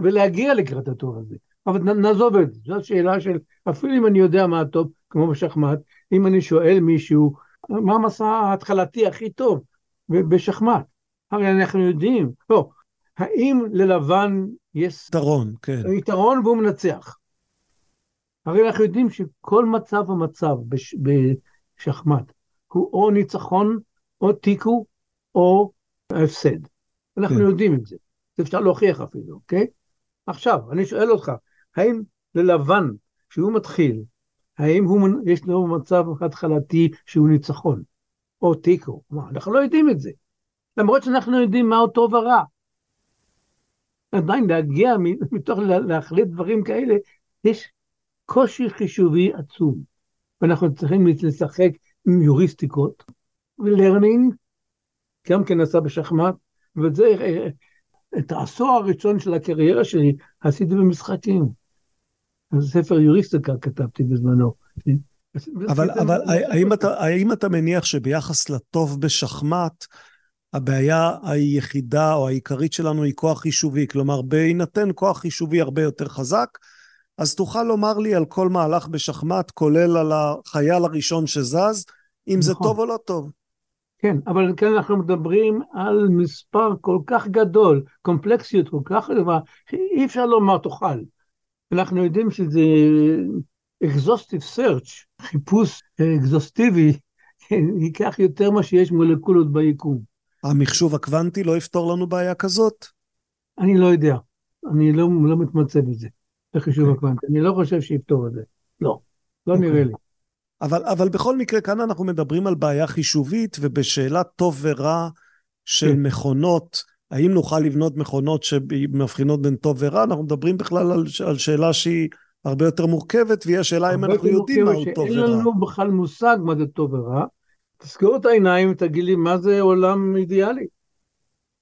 ולהגיע לקראת הטוב הזה. אבל נעזוב את זה, זו שאלה של, אפילו אם אני יודע מה הטוב, כמו בשחמט, אם אני שואל מישהו, מה המסע ההתחלתי הכי טוב בשחמט? הרי אנחנו יודעים, לא, האם ללבן יש יתרון, כן. יתרון והוא מנצח. הרי אנחנו יודעים שכל מצב ומצב בש, בשחמט הוא או ניצחון, או תיקו, או ההפסד. אנחנו כן. יודעים את זה, זה אפשר להוכיח אפילו, אוקיי? עכשיו, אני שואל אותך, האם ללבן, כשהוא מתחיל, האם הוא, יש לו מצב התחלתי שהוא ניצחון, או תיקו? אנחנו לא יודעים את זה, למרות שאנחנו יודעים מהו טוב ורע. עדיין להגיע מתוך להחליט דברים כאלה, יש קושי חישובי עצום, ואנחנו צריכים לשחק עם היוריסטיקות, ו learning, גם כן נעשה בשחמט, וזה את העשור הראשון של הקריירה שלי עשיתי במשחקים. ספר היוריסטיקה כתבתי בזמנו. אבל, אבל האם, אתה, האם אתה מניח שביחס לטוב בשחמט, הבעיה היחידה או העיקרית שלנו היא כוח חישובי? כלומר, בהינתן כוח חישובי הרבה יותר חזק, אז תוכל לומר לי על כל מהלך בשחמט, כולל על החייל הראשון שזז, אם נכון. זה טוב או לא טוב. כן, אבל כאן אנחנו מדברים על מספר כל כך גדול, קומפלקסיות כל כך גדולה, שאי אפשר לומר תוכל. אנחנו יודעים שזה exhaustive search, חיפוש אקזוסטיבי, <laughs> ייקח יותר מה שיש מולקולות ביקום. המחשוב הקוונטי לא יפתור לנו בעיה כזאת? אני לא יודע, אני לא, לא מתמצא בזה, בחישוב okay. אוקיי. הקוונטי. אני לא חושב שיפתור את זה, לא, לא okay. אוקיי. נראה לי. אבל, אבל בכל מקרה, כאן אנחנו מדברים על בעיה חישובית, ובשאלה טוב ורע של כן. מכונות, האם נוכל לבנות מכונות שמבחינות בין טוב ורע? אנחנו מדברים בכלל על, על שאלה שהיא הרבה יותר מורכבת, והיא השאלה אם אנחנו יודעים מהו טוב ורע. שאין לנו בכלל מושג מה זה טוב ורע. תסגור את העיניים ותגיד לי מה זה עולם אידיאלי.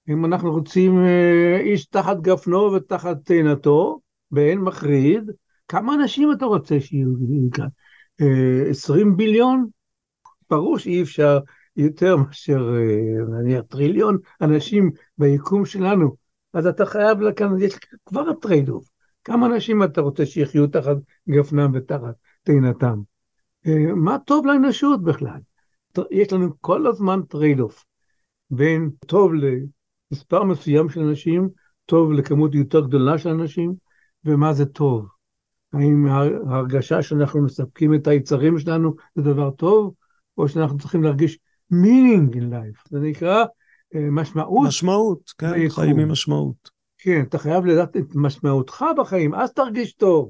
אם אנחנו רוצים אה, איש תחת גפנו ותחת תאנתו, באין מחריד, כמה אנשים אתה רוצה שיהיו כאן? 20 אה, billion? ברור שאי אפשר יותר מאשר אה, נניח טריליון אנשים ביקום שלנו. אז אתה חייב לכאן, יש כבר ה trade-off. כמה אנשים אתה רוצה שיחיו תחת גפנם ותחת תאנתם? מה טוב לאנושות בכלל? יש לנו כל הזמן trade-off בין טוב למספר מסוים של אנשים, טוב לכמות יותר גדולה של אנשים, ומה זה טוב. האם ההרגשה שאנחנו מספקים את היצרים שלנו זה דבר טוב, או שאנחנו צריכים להרגיש meaning in life, זה נקרא אה, משמעות. משמעות, כן, חיים עם משמעות. כן, אתה חייב לדעת את משמעותך בחיים, אז תרגיש טוב.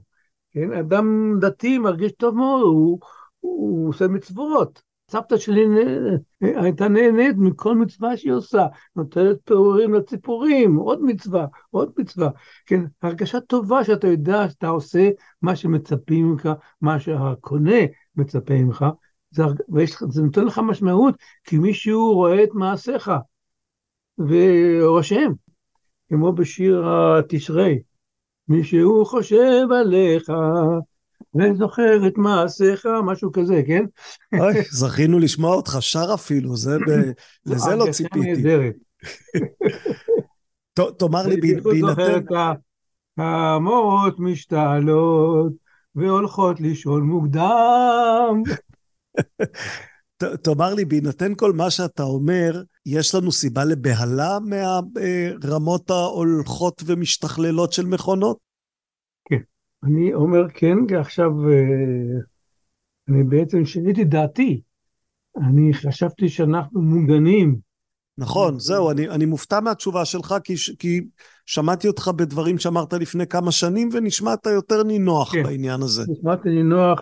כן, אדם דתי מרגיש טוב מאוד, הוא, הוא עושה מצוות. סבתא שלי הייתה נהנית מכל מצווה שהיא עושה, נותנת פעורים לציפורים, עוד מצווה, עוד מצווה. כן, הרגשה טובה שאתה יודע שאתה עושה מה שמצפים ממך, מה שהקונה מצפה ממך, זה, זה נותן לך משמעות, כי מישהו רואה את מעשיך ורושם, כמו בשיר התשרי, מישהו חושב עליך וזוכר את מעשיך, משהו כזה, כן? אוי, זכינו לשמוע אותך שר אפילו, זה ב... <laughs> לזה לא ציפיתי. <laughs> תאמר לי, בהינתן... המורות משתעלות והולכות לישון מוקדם. <laughs> תאמר לי, בהינתן כל מה שאתה אומר, יש לנו סיבה לבהלה מהרמות ההולכות ומשתכללות של מכונות? אני אומר כן, כי עכשיו אה, אני בעצם שיניתי דעתי. אני חשבתי שאנחנו מוגנים. נכון, זהו, אני, אני מופתע מהתשובה שלך, כי, כי שמעתי אותך בדברים שאמרת לפני כמה שנים, ונשמעת יותר נינוח כן, בעניין הזה. נשמעתי נינוח.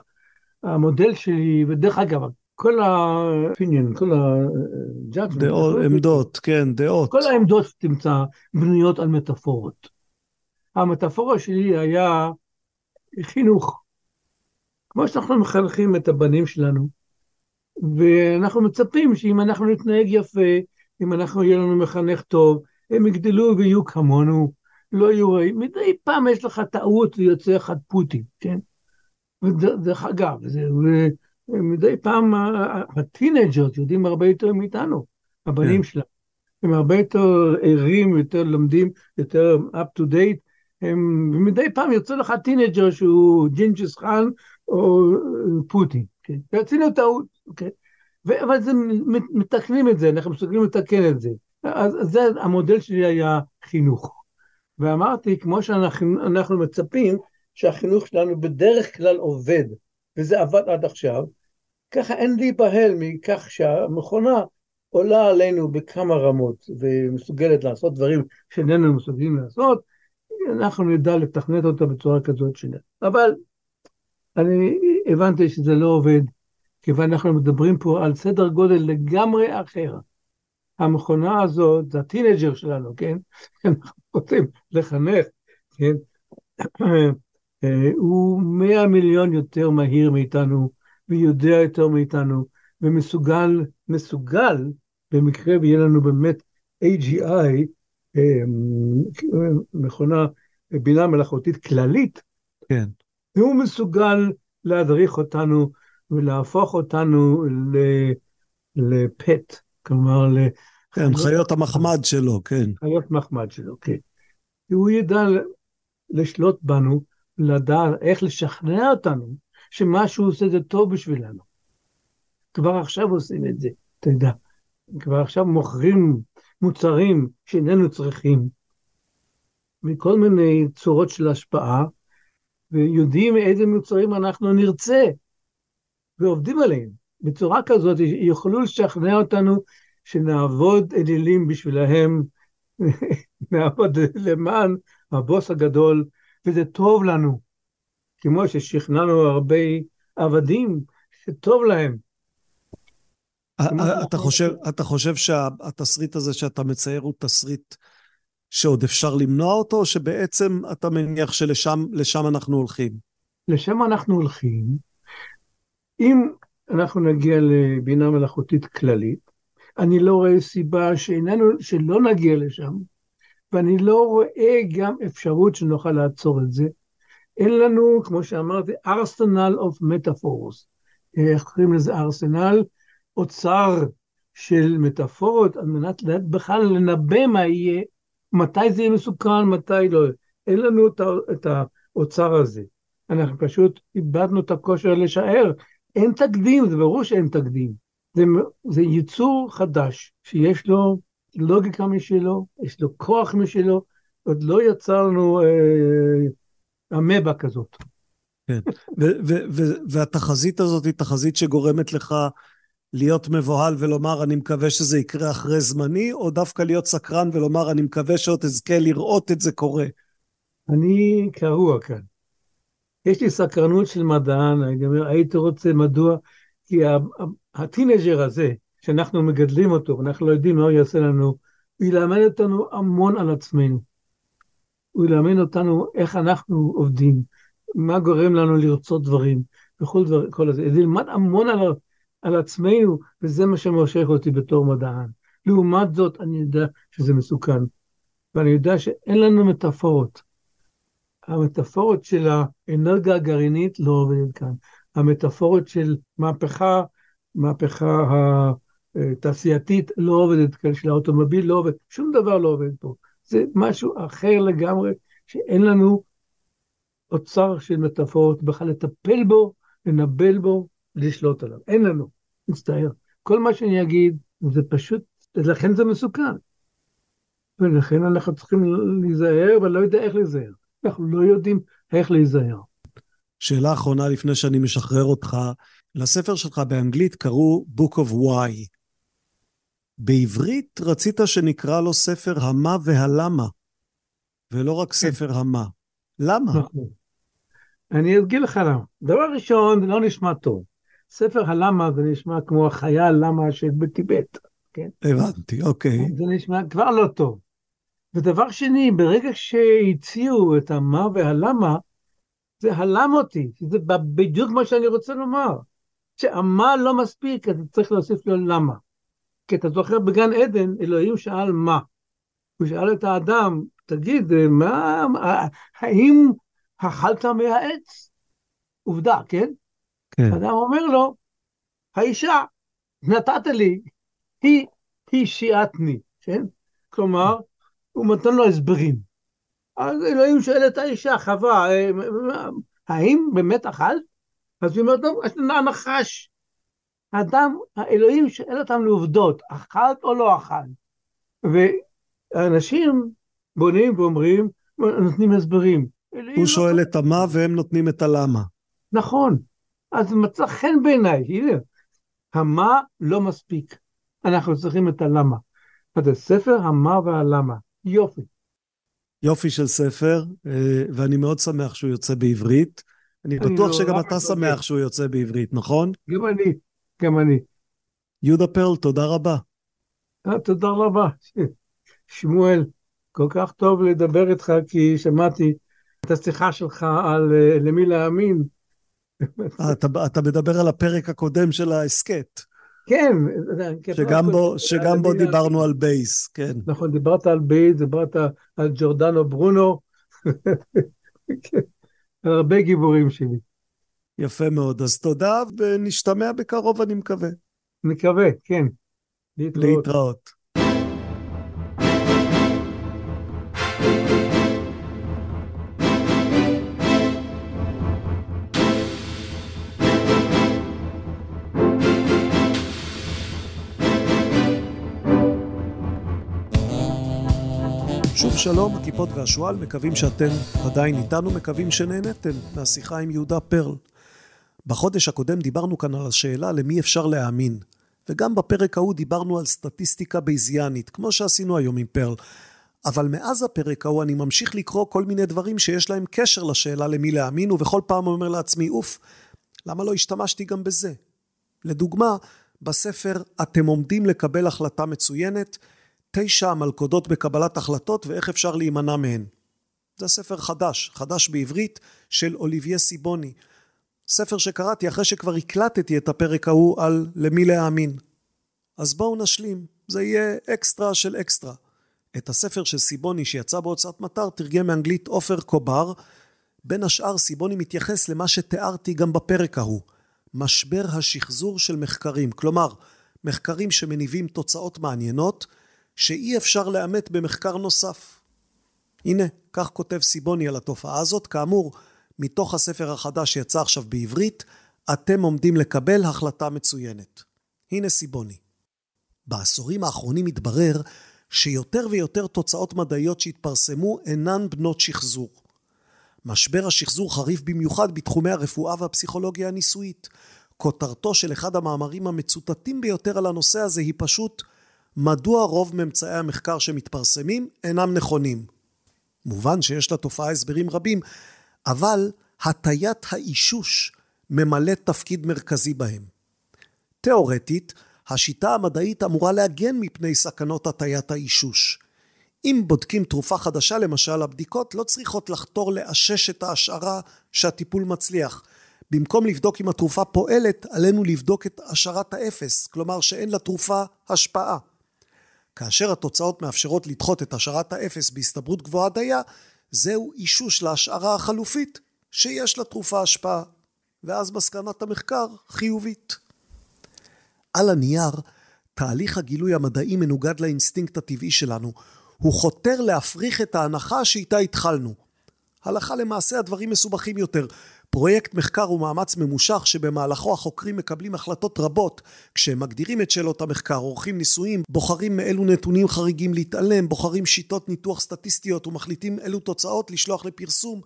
המודל שלי, ודרך אגב, כל ה-opinion, כל ה-judgment. דעות, עמדות, כן, דעות. כל העמדות שתמצא בנויות על מטאפורות. המטאפורה שלי היה חינוך. כמו שאנחנו מחנכים את הבנים שלנו, ואנחנו מצפים שאם אנחנו נתנהג יפה, אם אנחנו יהיה לנו מחנך טוב, הם יגדלו ויהיו כמונו, לא יהיו רעים. מדי פעם יש לך טעות ויוצא אחד פוטין, כן? ודרך אגב, זה, מדי פעם ה teenagers יודעים הרבה יותר מאיתנו, הבנים yeah. כן. שלהם. הם הרבה יותר ערים, יותר לומדים, יותר up to date. ומדי פעם יוצא לך teenager שהוא ג'ינגיס חאן או פוטין, כן? ועשינו טעות, כן? ו- אבל זה, מתקנים את זה, אנחנו מסוגלים לתקן את זה. אז זה המודל שלי היה חינוך. ואמרתי, כמו שאנחנו מצפים שהחינוך שלנו בדרך כלל עובד, וזה עבד עד עכשיו, ככה אין להיבהל מכך שהמכונה עולה עלינו בכמה רמות, ומסוגלת לעשות דברים שאיננו מסוגלים לעשות, אנחנו נדע לתכנת אותה בצורה כזאת שלה. אבל אני הבנתי שזה לא עובד, כיוון אנחנו מדברים פה על סדר גודל לגמרי אחר. המכונה הזאת, זה הטינג'ר שלנו, כן? <laughs> אנחנו רוצים לחנך, כן? אה, <clears throat> הוא מאה מיליון יותר מהיר מאיתנו, ויודע יותר מאיתנו, ומסוגל, מסוגל, במקרה ויהיה לנו באמת AGI, מכונה בינה מלאכותית כללית, כן. הוא מסוגל להדריך אותנו ולהפוך אותנו לפט, כלומר כן, חיות המחמד שלו, כן. חיות מחמד שלו, כן. הוא ידע לשלוט בנו, לדעת איך לשכנע אותנו שמה שהוא עושה זה טוב בשבילנו. כבר עכשיו עושים את זה, אתה יודע. כבר עכשיו מוכרים מוצרים שאיננו צריכים, מכל מיני צורות של השפעה, ויודעים איזה מוצרים אנחנו נרצה, ועובדים עליהם. בצורה כזאת יוכלו לשכנע אותנו שנעבוד אלילים בשבילהם, <laughs> נעבוד למען הבוס הגדול, וזה טוב לנו. כמו ששכנענו הרבה עבדים שטוב להם. אתה חושב, אתה חושב שהתסריט הזה שאתה מצייר הוא תסריט שעוד אפשר למנוע אותו, או שבעצם אתה מניח שלשם אנחנו הולכים? לשם אנחנו הולכים. אם אנחנו נגיע לבינה מלאכותית כללית, אני לא רואה סיבה שאיננו, שלא נגיע לשם, ואני לא רואה גם אפשרות שנוכל לעצור את זה. אין לנו, כמו שאמרתי, arsenal of metaphors. איך קוראים לזה ארסנל? אוצר של מטאפורות על מנת בכלל לנבא מה יהיה, מתי זה יהיה מסוכן, מתי לא. אין לנו את האוצר הזה. אנחנו פשוט איבדנו את הכושר לשער. אין תקדים, זה ברור שאין תקדים. זה, זה יצור חדש, שיש לו לוגיקה משלו, יש לו כוח משלו, עוד לא יצרנו אה, אמבה כזאת. כן, והתחזית הזאת היא תחזית שגורמת לך להיות מבוהל ולומר, אני מקווה שזה יקרה אחרי זמני, או דווקא להיות סקרן ולומר, אני מקווה שעוד אזכה לראות את זה קורה? אני קרוע כאן. יש לי סקרנות של מדען, אני אומר, הייתי רוצה, מדוע? כי הטינג'ר הזה, שאנחנו מגדלים אותו, ואנחנו לא יודעים מה הוא יעשה לנו, הוא ילמד אותנו המון על עצמנו. הוא ילמד אותנו איך אנחנו עובדים, מה גורם לנו לרצות דברים, וכל דבר, כל הזה. זה ילמד המון על, על עצמנו, וזה מה שמושך אותי בתור מדען. לעומת זאת, אני יודע שזה מסוכן. ואני יודע שאין לנו מטאפורות. המטאפורות של האנרגיה הגרעינית לא עובדת כאן. המטאפורות של מהפכה, מהפכה התעשייתית לא עובדת כאן, של האוטומוביל לא עובד, שום דבר לא עובד פה. זה משהו אחר לגמרי, שאין לנו אוצר של מטאפורות, בכלל לטפל בו, לנבל בו, לשלוט עליו. אין לנו, מצטער. כל מה שאני אגיד, זה פשוט, לכן זה מסוכן. ולכן אנחנו צריכים להיזהר, ואני לא יודע איך להיזהר. אנחנו לא יודעים איך להיזהר. שאלה אחרונה לפני שאני משחרר אותך, לספר שלך באנגלית קראו Book of Why. בעברית רצית שנקרא לו ספר המה והלמה, ולא רק כן. ספר המה. למה? נכון. אני אגיד לך למה. דבר ראשון, זה לא נשמע טוב. ספר הלמה זה נשמע כמו החיה למה שבטיבט, כן? הבנתי, אוקיי. זה נשמע כבר לא טוב. ודבר שני, ברגע שהציעו את המה והלמה, זה הלם אותי, זה בדיוק מה שאני רוצה לומר. שהמה לא מספיק, אתה צריך להוסיף לו למה. כי אתה זוכר בגן עדן, אלוהים שאל מה. הוא שאל את האדם, תגיד, מה, האם אכלת מהעץ? עובדה, כן? כן. האדם אומר לו, האישה, נתת לי, היא, היא שיעתני, כן? כלומר, הוא נותן לו הסברים. אז אלוהים שואל את האישה, חווה, אה, האם באמת אכלת? אז היא אומרת, טוב, יש לנו נחש. האדם, האלוהים שואל אותם לעובדות, אכלת או לא אכלת? ואנשים בונים ואומרים, נותנים הסברים. הוא לא שואל את המה והם נותנים את הלמה. נכון. אז מצא חן בעיניי, הנה, המה לא מספיק. אנחנו צריכים את הלמה. אז הספר המה והלמה. יופי. יופי של ספר, אה, ואני מאוד שמח שהוא יוצא בעברית. אני בטוח לא שגם אתה שמח שהוא יוצא בעברית, נכון? גם אני, גם אני. יהודה פרל, תודה רבה. אה, תודה רבה. <laughs> שמואל, כל כך טוב לדבר איתך, כי שמעתי את השיחה שלך על אה, למי להאמין. אתה, אתה מדבר על הפרק הקודם של ההסכת. כן. שגם בו, שגם בו דיברנו על בייז, כן. נכון, דיברת על בייס, דיברת על ג'ורדנו ברונו, <laughs> הרבה גיבורים שלי. יפה מאוד, אז תודה, ונשתמע בקרוב, אני מקווה. מקווה, כן. להתראות. להתראות. שוב שלום, הכיפות והשועל, מקווים שאתם עדיין איתנו, מקווים שנהנתם מהשיחה עם יהודה פרל. בחודש הקודם דיברנו כאן על השאלה למי אפשר להאמין, וגם בפרק ההוא דיברנו על סטטיסטיקה בייזיאנית, כמו שעשינו היום עם פרל. אבל מאז הפרק ההוא אני ממשיך לקרוא כל מיני דברים שיש להם קשר לשאלה למי להאמין, ובכל פעם אומר לעצמי, אוף, למה לא השתמשתי גם בזה? לדוגמה, בספר "אתם עומדים לקבל החלטה מצוינת", תשע המלכודות בקבלת החלטות ואיך אפשר להימנע מהן. זה ספר חדש, חדש בעברית, של אוליביה סיבוני. ספר שקראתי אחרי שכבר הקלטתי את הפרק ההוא על למי להאמין. אז בואו נשלים, זה יהיה אקסטרה של אקסטרה. את הספר של סיבוני שיצא בהוצאת מטר תרגם מאנגלית עופר קובר. בין השאר סיבוני מתייחס למה שתיארתי גם בפרק ההוא, משבר השחזור של מחקרים, כלומר מחקרים שמניבים תוצאות מעניינות שאי אפשר לאמת במחקר נוסף. הנה, כך כותב סיבוני על התופעה הזאת, כאמור, מתוך הספר החדש שיצא עכשיו בעברית, אתם עומדים לקבל החלטה מצוינת. הנה סיבוני. בעשורים האחרונים התברר שיותר ויותר תוצאות מדעיות שהתפרסמו אינן בנות שחזור. משבר השחזור חריף במיוחד בתחומי הרפואה והפסיכולוגיה הניסויית. כותרתו של אחד המאמרים המצוטטים ביותר על הנושא הזה היא פשוט מדוע רוב ממצאי המחקר שמתפרסמים אינם נכונים. מובן שיש לתופעה הסברים רבים, אבל הטיית האישוש ממלאת תפקיד מרכזי בהם. תאורטית, השיטה המדעית אמורה להגן מפני סכנות הטיית האישוש. אם בודקים תרופה חדשה למשל, הבדיקות לא צריכות לחתור לאשש את ההשערה שהטיפול מצליח. במקום לבדוק אם התרופה פועלת, עלינו לבדוק את השערת האפס, כלומר שאין לתרופה השפעה. כאשר התוצאות מאפשרות לדחות את השערת האפס בהסתברות גבוהה דייה, זהו אישוש להשערה החלופית שיש לתרופה השפעה, ואז מסקנת המחקר חיובית. על הנייר, תהליך הגילוי המדעי מנוגד לאינסטינקט הטבעי שלנו. הוא חותר להפריך את ההנחה שאיתה התחלנו. הלכה למעשה הדברים מסובכים יותר. פרויקט מחקר הוא מאמץ ממושך שבמהלכו החוקרים מקבלים החלטות רבות כשהם מגדירים את שאלות המחקר, עורכים ניסויים, בוחרים מאילו נתונים חריגים להתעלם, בוחרים שיטות ניתוח סטטיסטיות ומחליטים אילו תוצאות לשלוח לפרסום.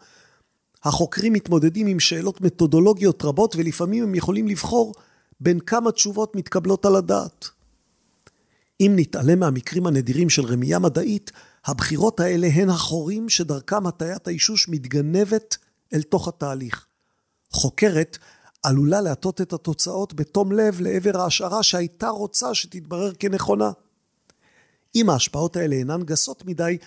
החוקרים מתמודדים עם שאלות מתודולוגיות רבות ולפעמים הם יכולים לבחור בין כמה תשובות מתקבלות על הדעת. אם נתעלם מהמקרים הנדירים של רמייה מדעית, הבחירות האלה הן החורים שדרכם הטיית האישוש מתגנבת אל תוך התהליך. חוקרת עלולה להטות את התוצאות בתום לב לעבר ההשערה שהייתה רוצה שתתברר כנכונה. אם ההשפעות האלה אינן גסות מדי,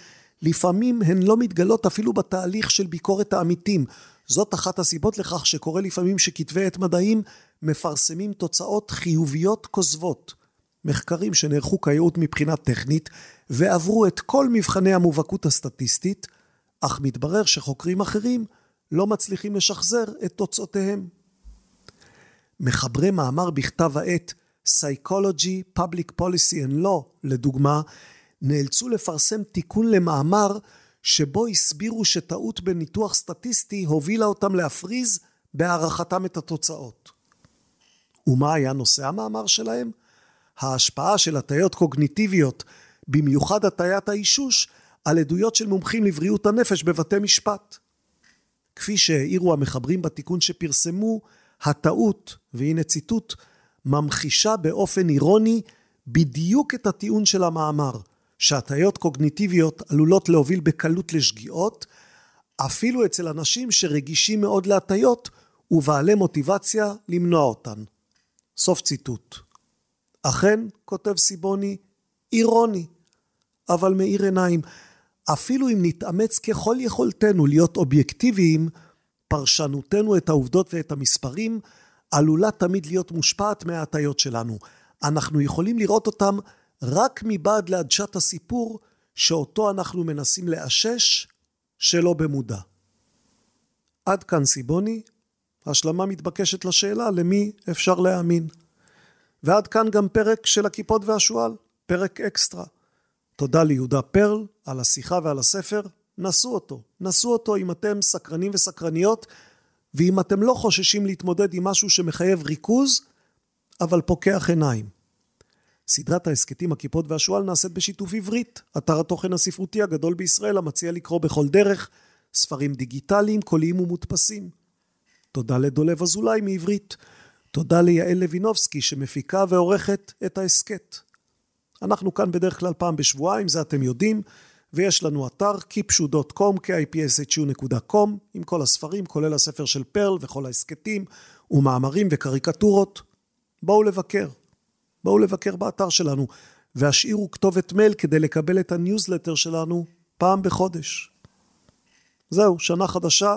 לפעמים הן לא מתגלות אפילו בתהליך של ביקורת העמיתים. זאת אחת הסיבות לכך שקורה לפעמים שכתבי עת מדעיים מפרסמים תוצאות חיוביות כוזבות. מחקרים שנערכו כיאות מבחינה טכנית ועברו את כל מבחני המובהקות הסטטיסטית, אך מתברר שחוקרים אחרים לא מצליחים לשחזר את תוצאותיהם. מחברי מאמר בכתב העת Psychology, Public Policy and Law, לדוגמה, נאלצו לפרסם תיקון למאמר שבו הסבירו שטעות בניתוח סטטיסטי הובילה אותם להפריז בהערכתם את התוצאות. ומה היה נושא המאמר שלהם? ההשפעה של הטיות קוגניטיביות, במיוחד הטיית האישוש, על עדויות של מומחים לבריאות הנפש בבתי משפט. כפי שהעירו המחברים בתיקון שפרסמו, הטעות, והנה ציטוט, ממחישה באופן אירוני בדיוק את הטיעון של המאמר, שהטיות קוגניטיביות עלולות להוביל בקלות לשגיאות, אפילו אצל אנשים שרגישים מאוד להטיות ובעלי מוטיבציה למנוע אותן. סוף ציטוט. אכן, כותב סיבוני, אירוני, אבל מאיר עיניים. אפילו אם נתאמץ ככל יכולתנו להיות אובייקטיביים, פרשנותנו את העובדות ואת המספרים עלולה תמיד להיות מושפעת מההטיות שלנו. אנחנו יכולים לראות אותם רק מבעד לעדשת הסיפור שאותו אנחנו מנסים לאשש שלא במודע. עד כאן סיבוני, השלמה מתבקשת לשאלה למי אפשר להאמין. ועד כאן גם פרק של הכיפות והשועל, פרק אקסטרה. תודה ליהודה פרל על השיחה ועל הספר, נסו אותו. נסו אותו אם אתם סקרנים וסקרניות, ואם אתם לא חוששים להתמודד עם משהו שמחייב ריכוז, אבל פוקח עיניים. סדרת ההסכתים הכיפות והשועל נעשית בשיתוף עברית, אתר התוכן הספרותי הגדול בישראל המציע לקרוא בכל דרך ספרים דיגיטליים, קוליים ומודפסים. תודה לדולב אזולאי מעברית. תודה ליעל לוינובסקי שמפיקה ועורכת את ההסכת. אנחנו כאן בדרך כלל פעם בשבועיים, זה אתם יודעים, ויש לנו אתר kipshu.com, kipshu.com, עם כל הספרים, כולל הספר של פרל וכל ההסכתים, ומאמרים וקריקטורות. בואו לבקר. בואו לבקר באתר שלנו, והשאירו כתובת מייל כדי לקבל את הניוזלטר שלנו פעם בחודש. זהו, שנה חדשה,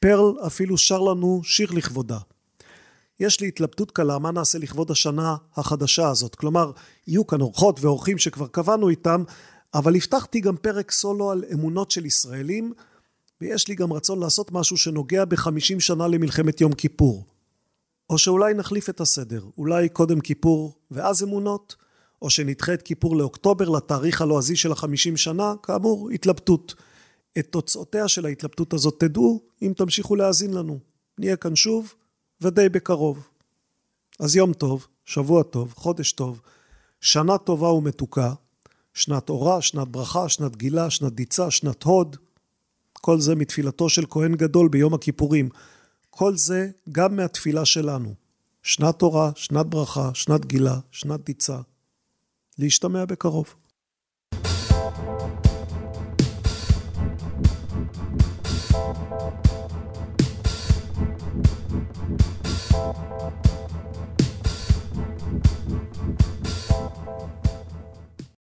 פרל אפילו שר לנו שיר לכבודה. יש לי התלבטות קלה מה נעשה לכבוד השנה החדשה הזאת. כלומר, יהיו כאן אורחות ואורחים שכבר קבענו איתם, אבל הבטחתי גם פרק סולו על אמונות של ישראלים, ויש לי גם רצון לעשות משהו שנוגע בחמישים שנה למלחמת יום כיפור. או שאולי נחליף את הסדר, אולי קודם כיפור ואז אמונות, או שנדחה את כיפור לאוקטובר לתאריך הלועזי של החמישים שנה, כאמור, התלבטות. את תוצאותיה של ההתלבטות הזאת תדעו אם תמשיכו להאזין לנו. נהיה כאן שוב, ודי בקרוב. אז יום טוב, שבוע טוב, חודש טוב, שנה טובה ומתוקה, שנת אורה, שנת ברכה, שנת גילה, שנת דיצה, שנת הוד. כל זה מתפילתו של כהן גדול ביום הכיפורים. כל זה גם מהתפילה שלנו. שנת תורה, שנת ברכה, שנת גילה, שנת דיצה. להשתמע בקרוב.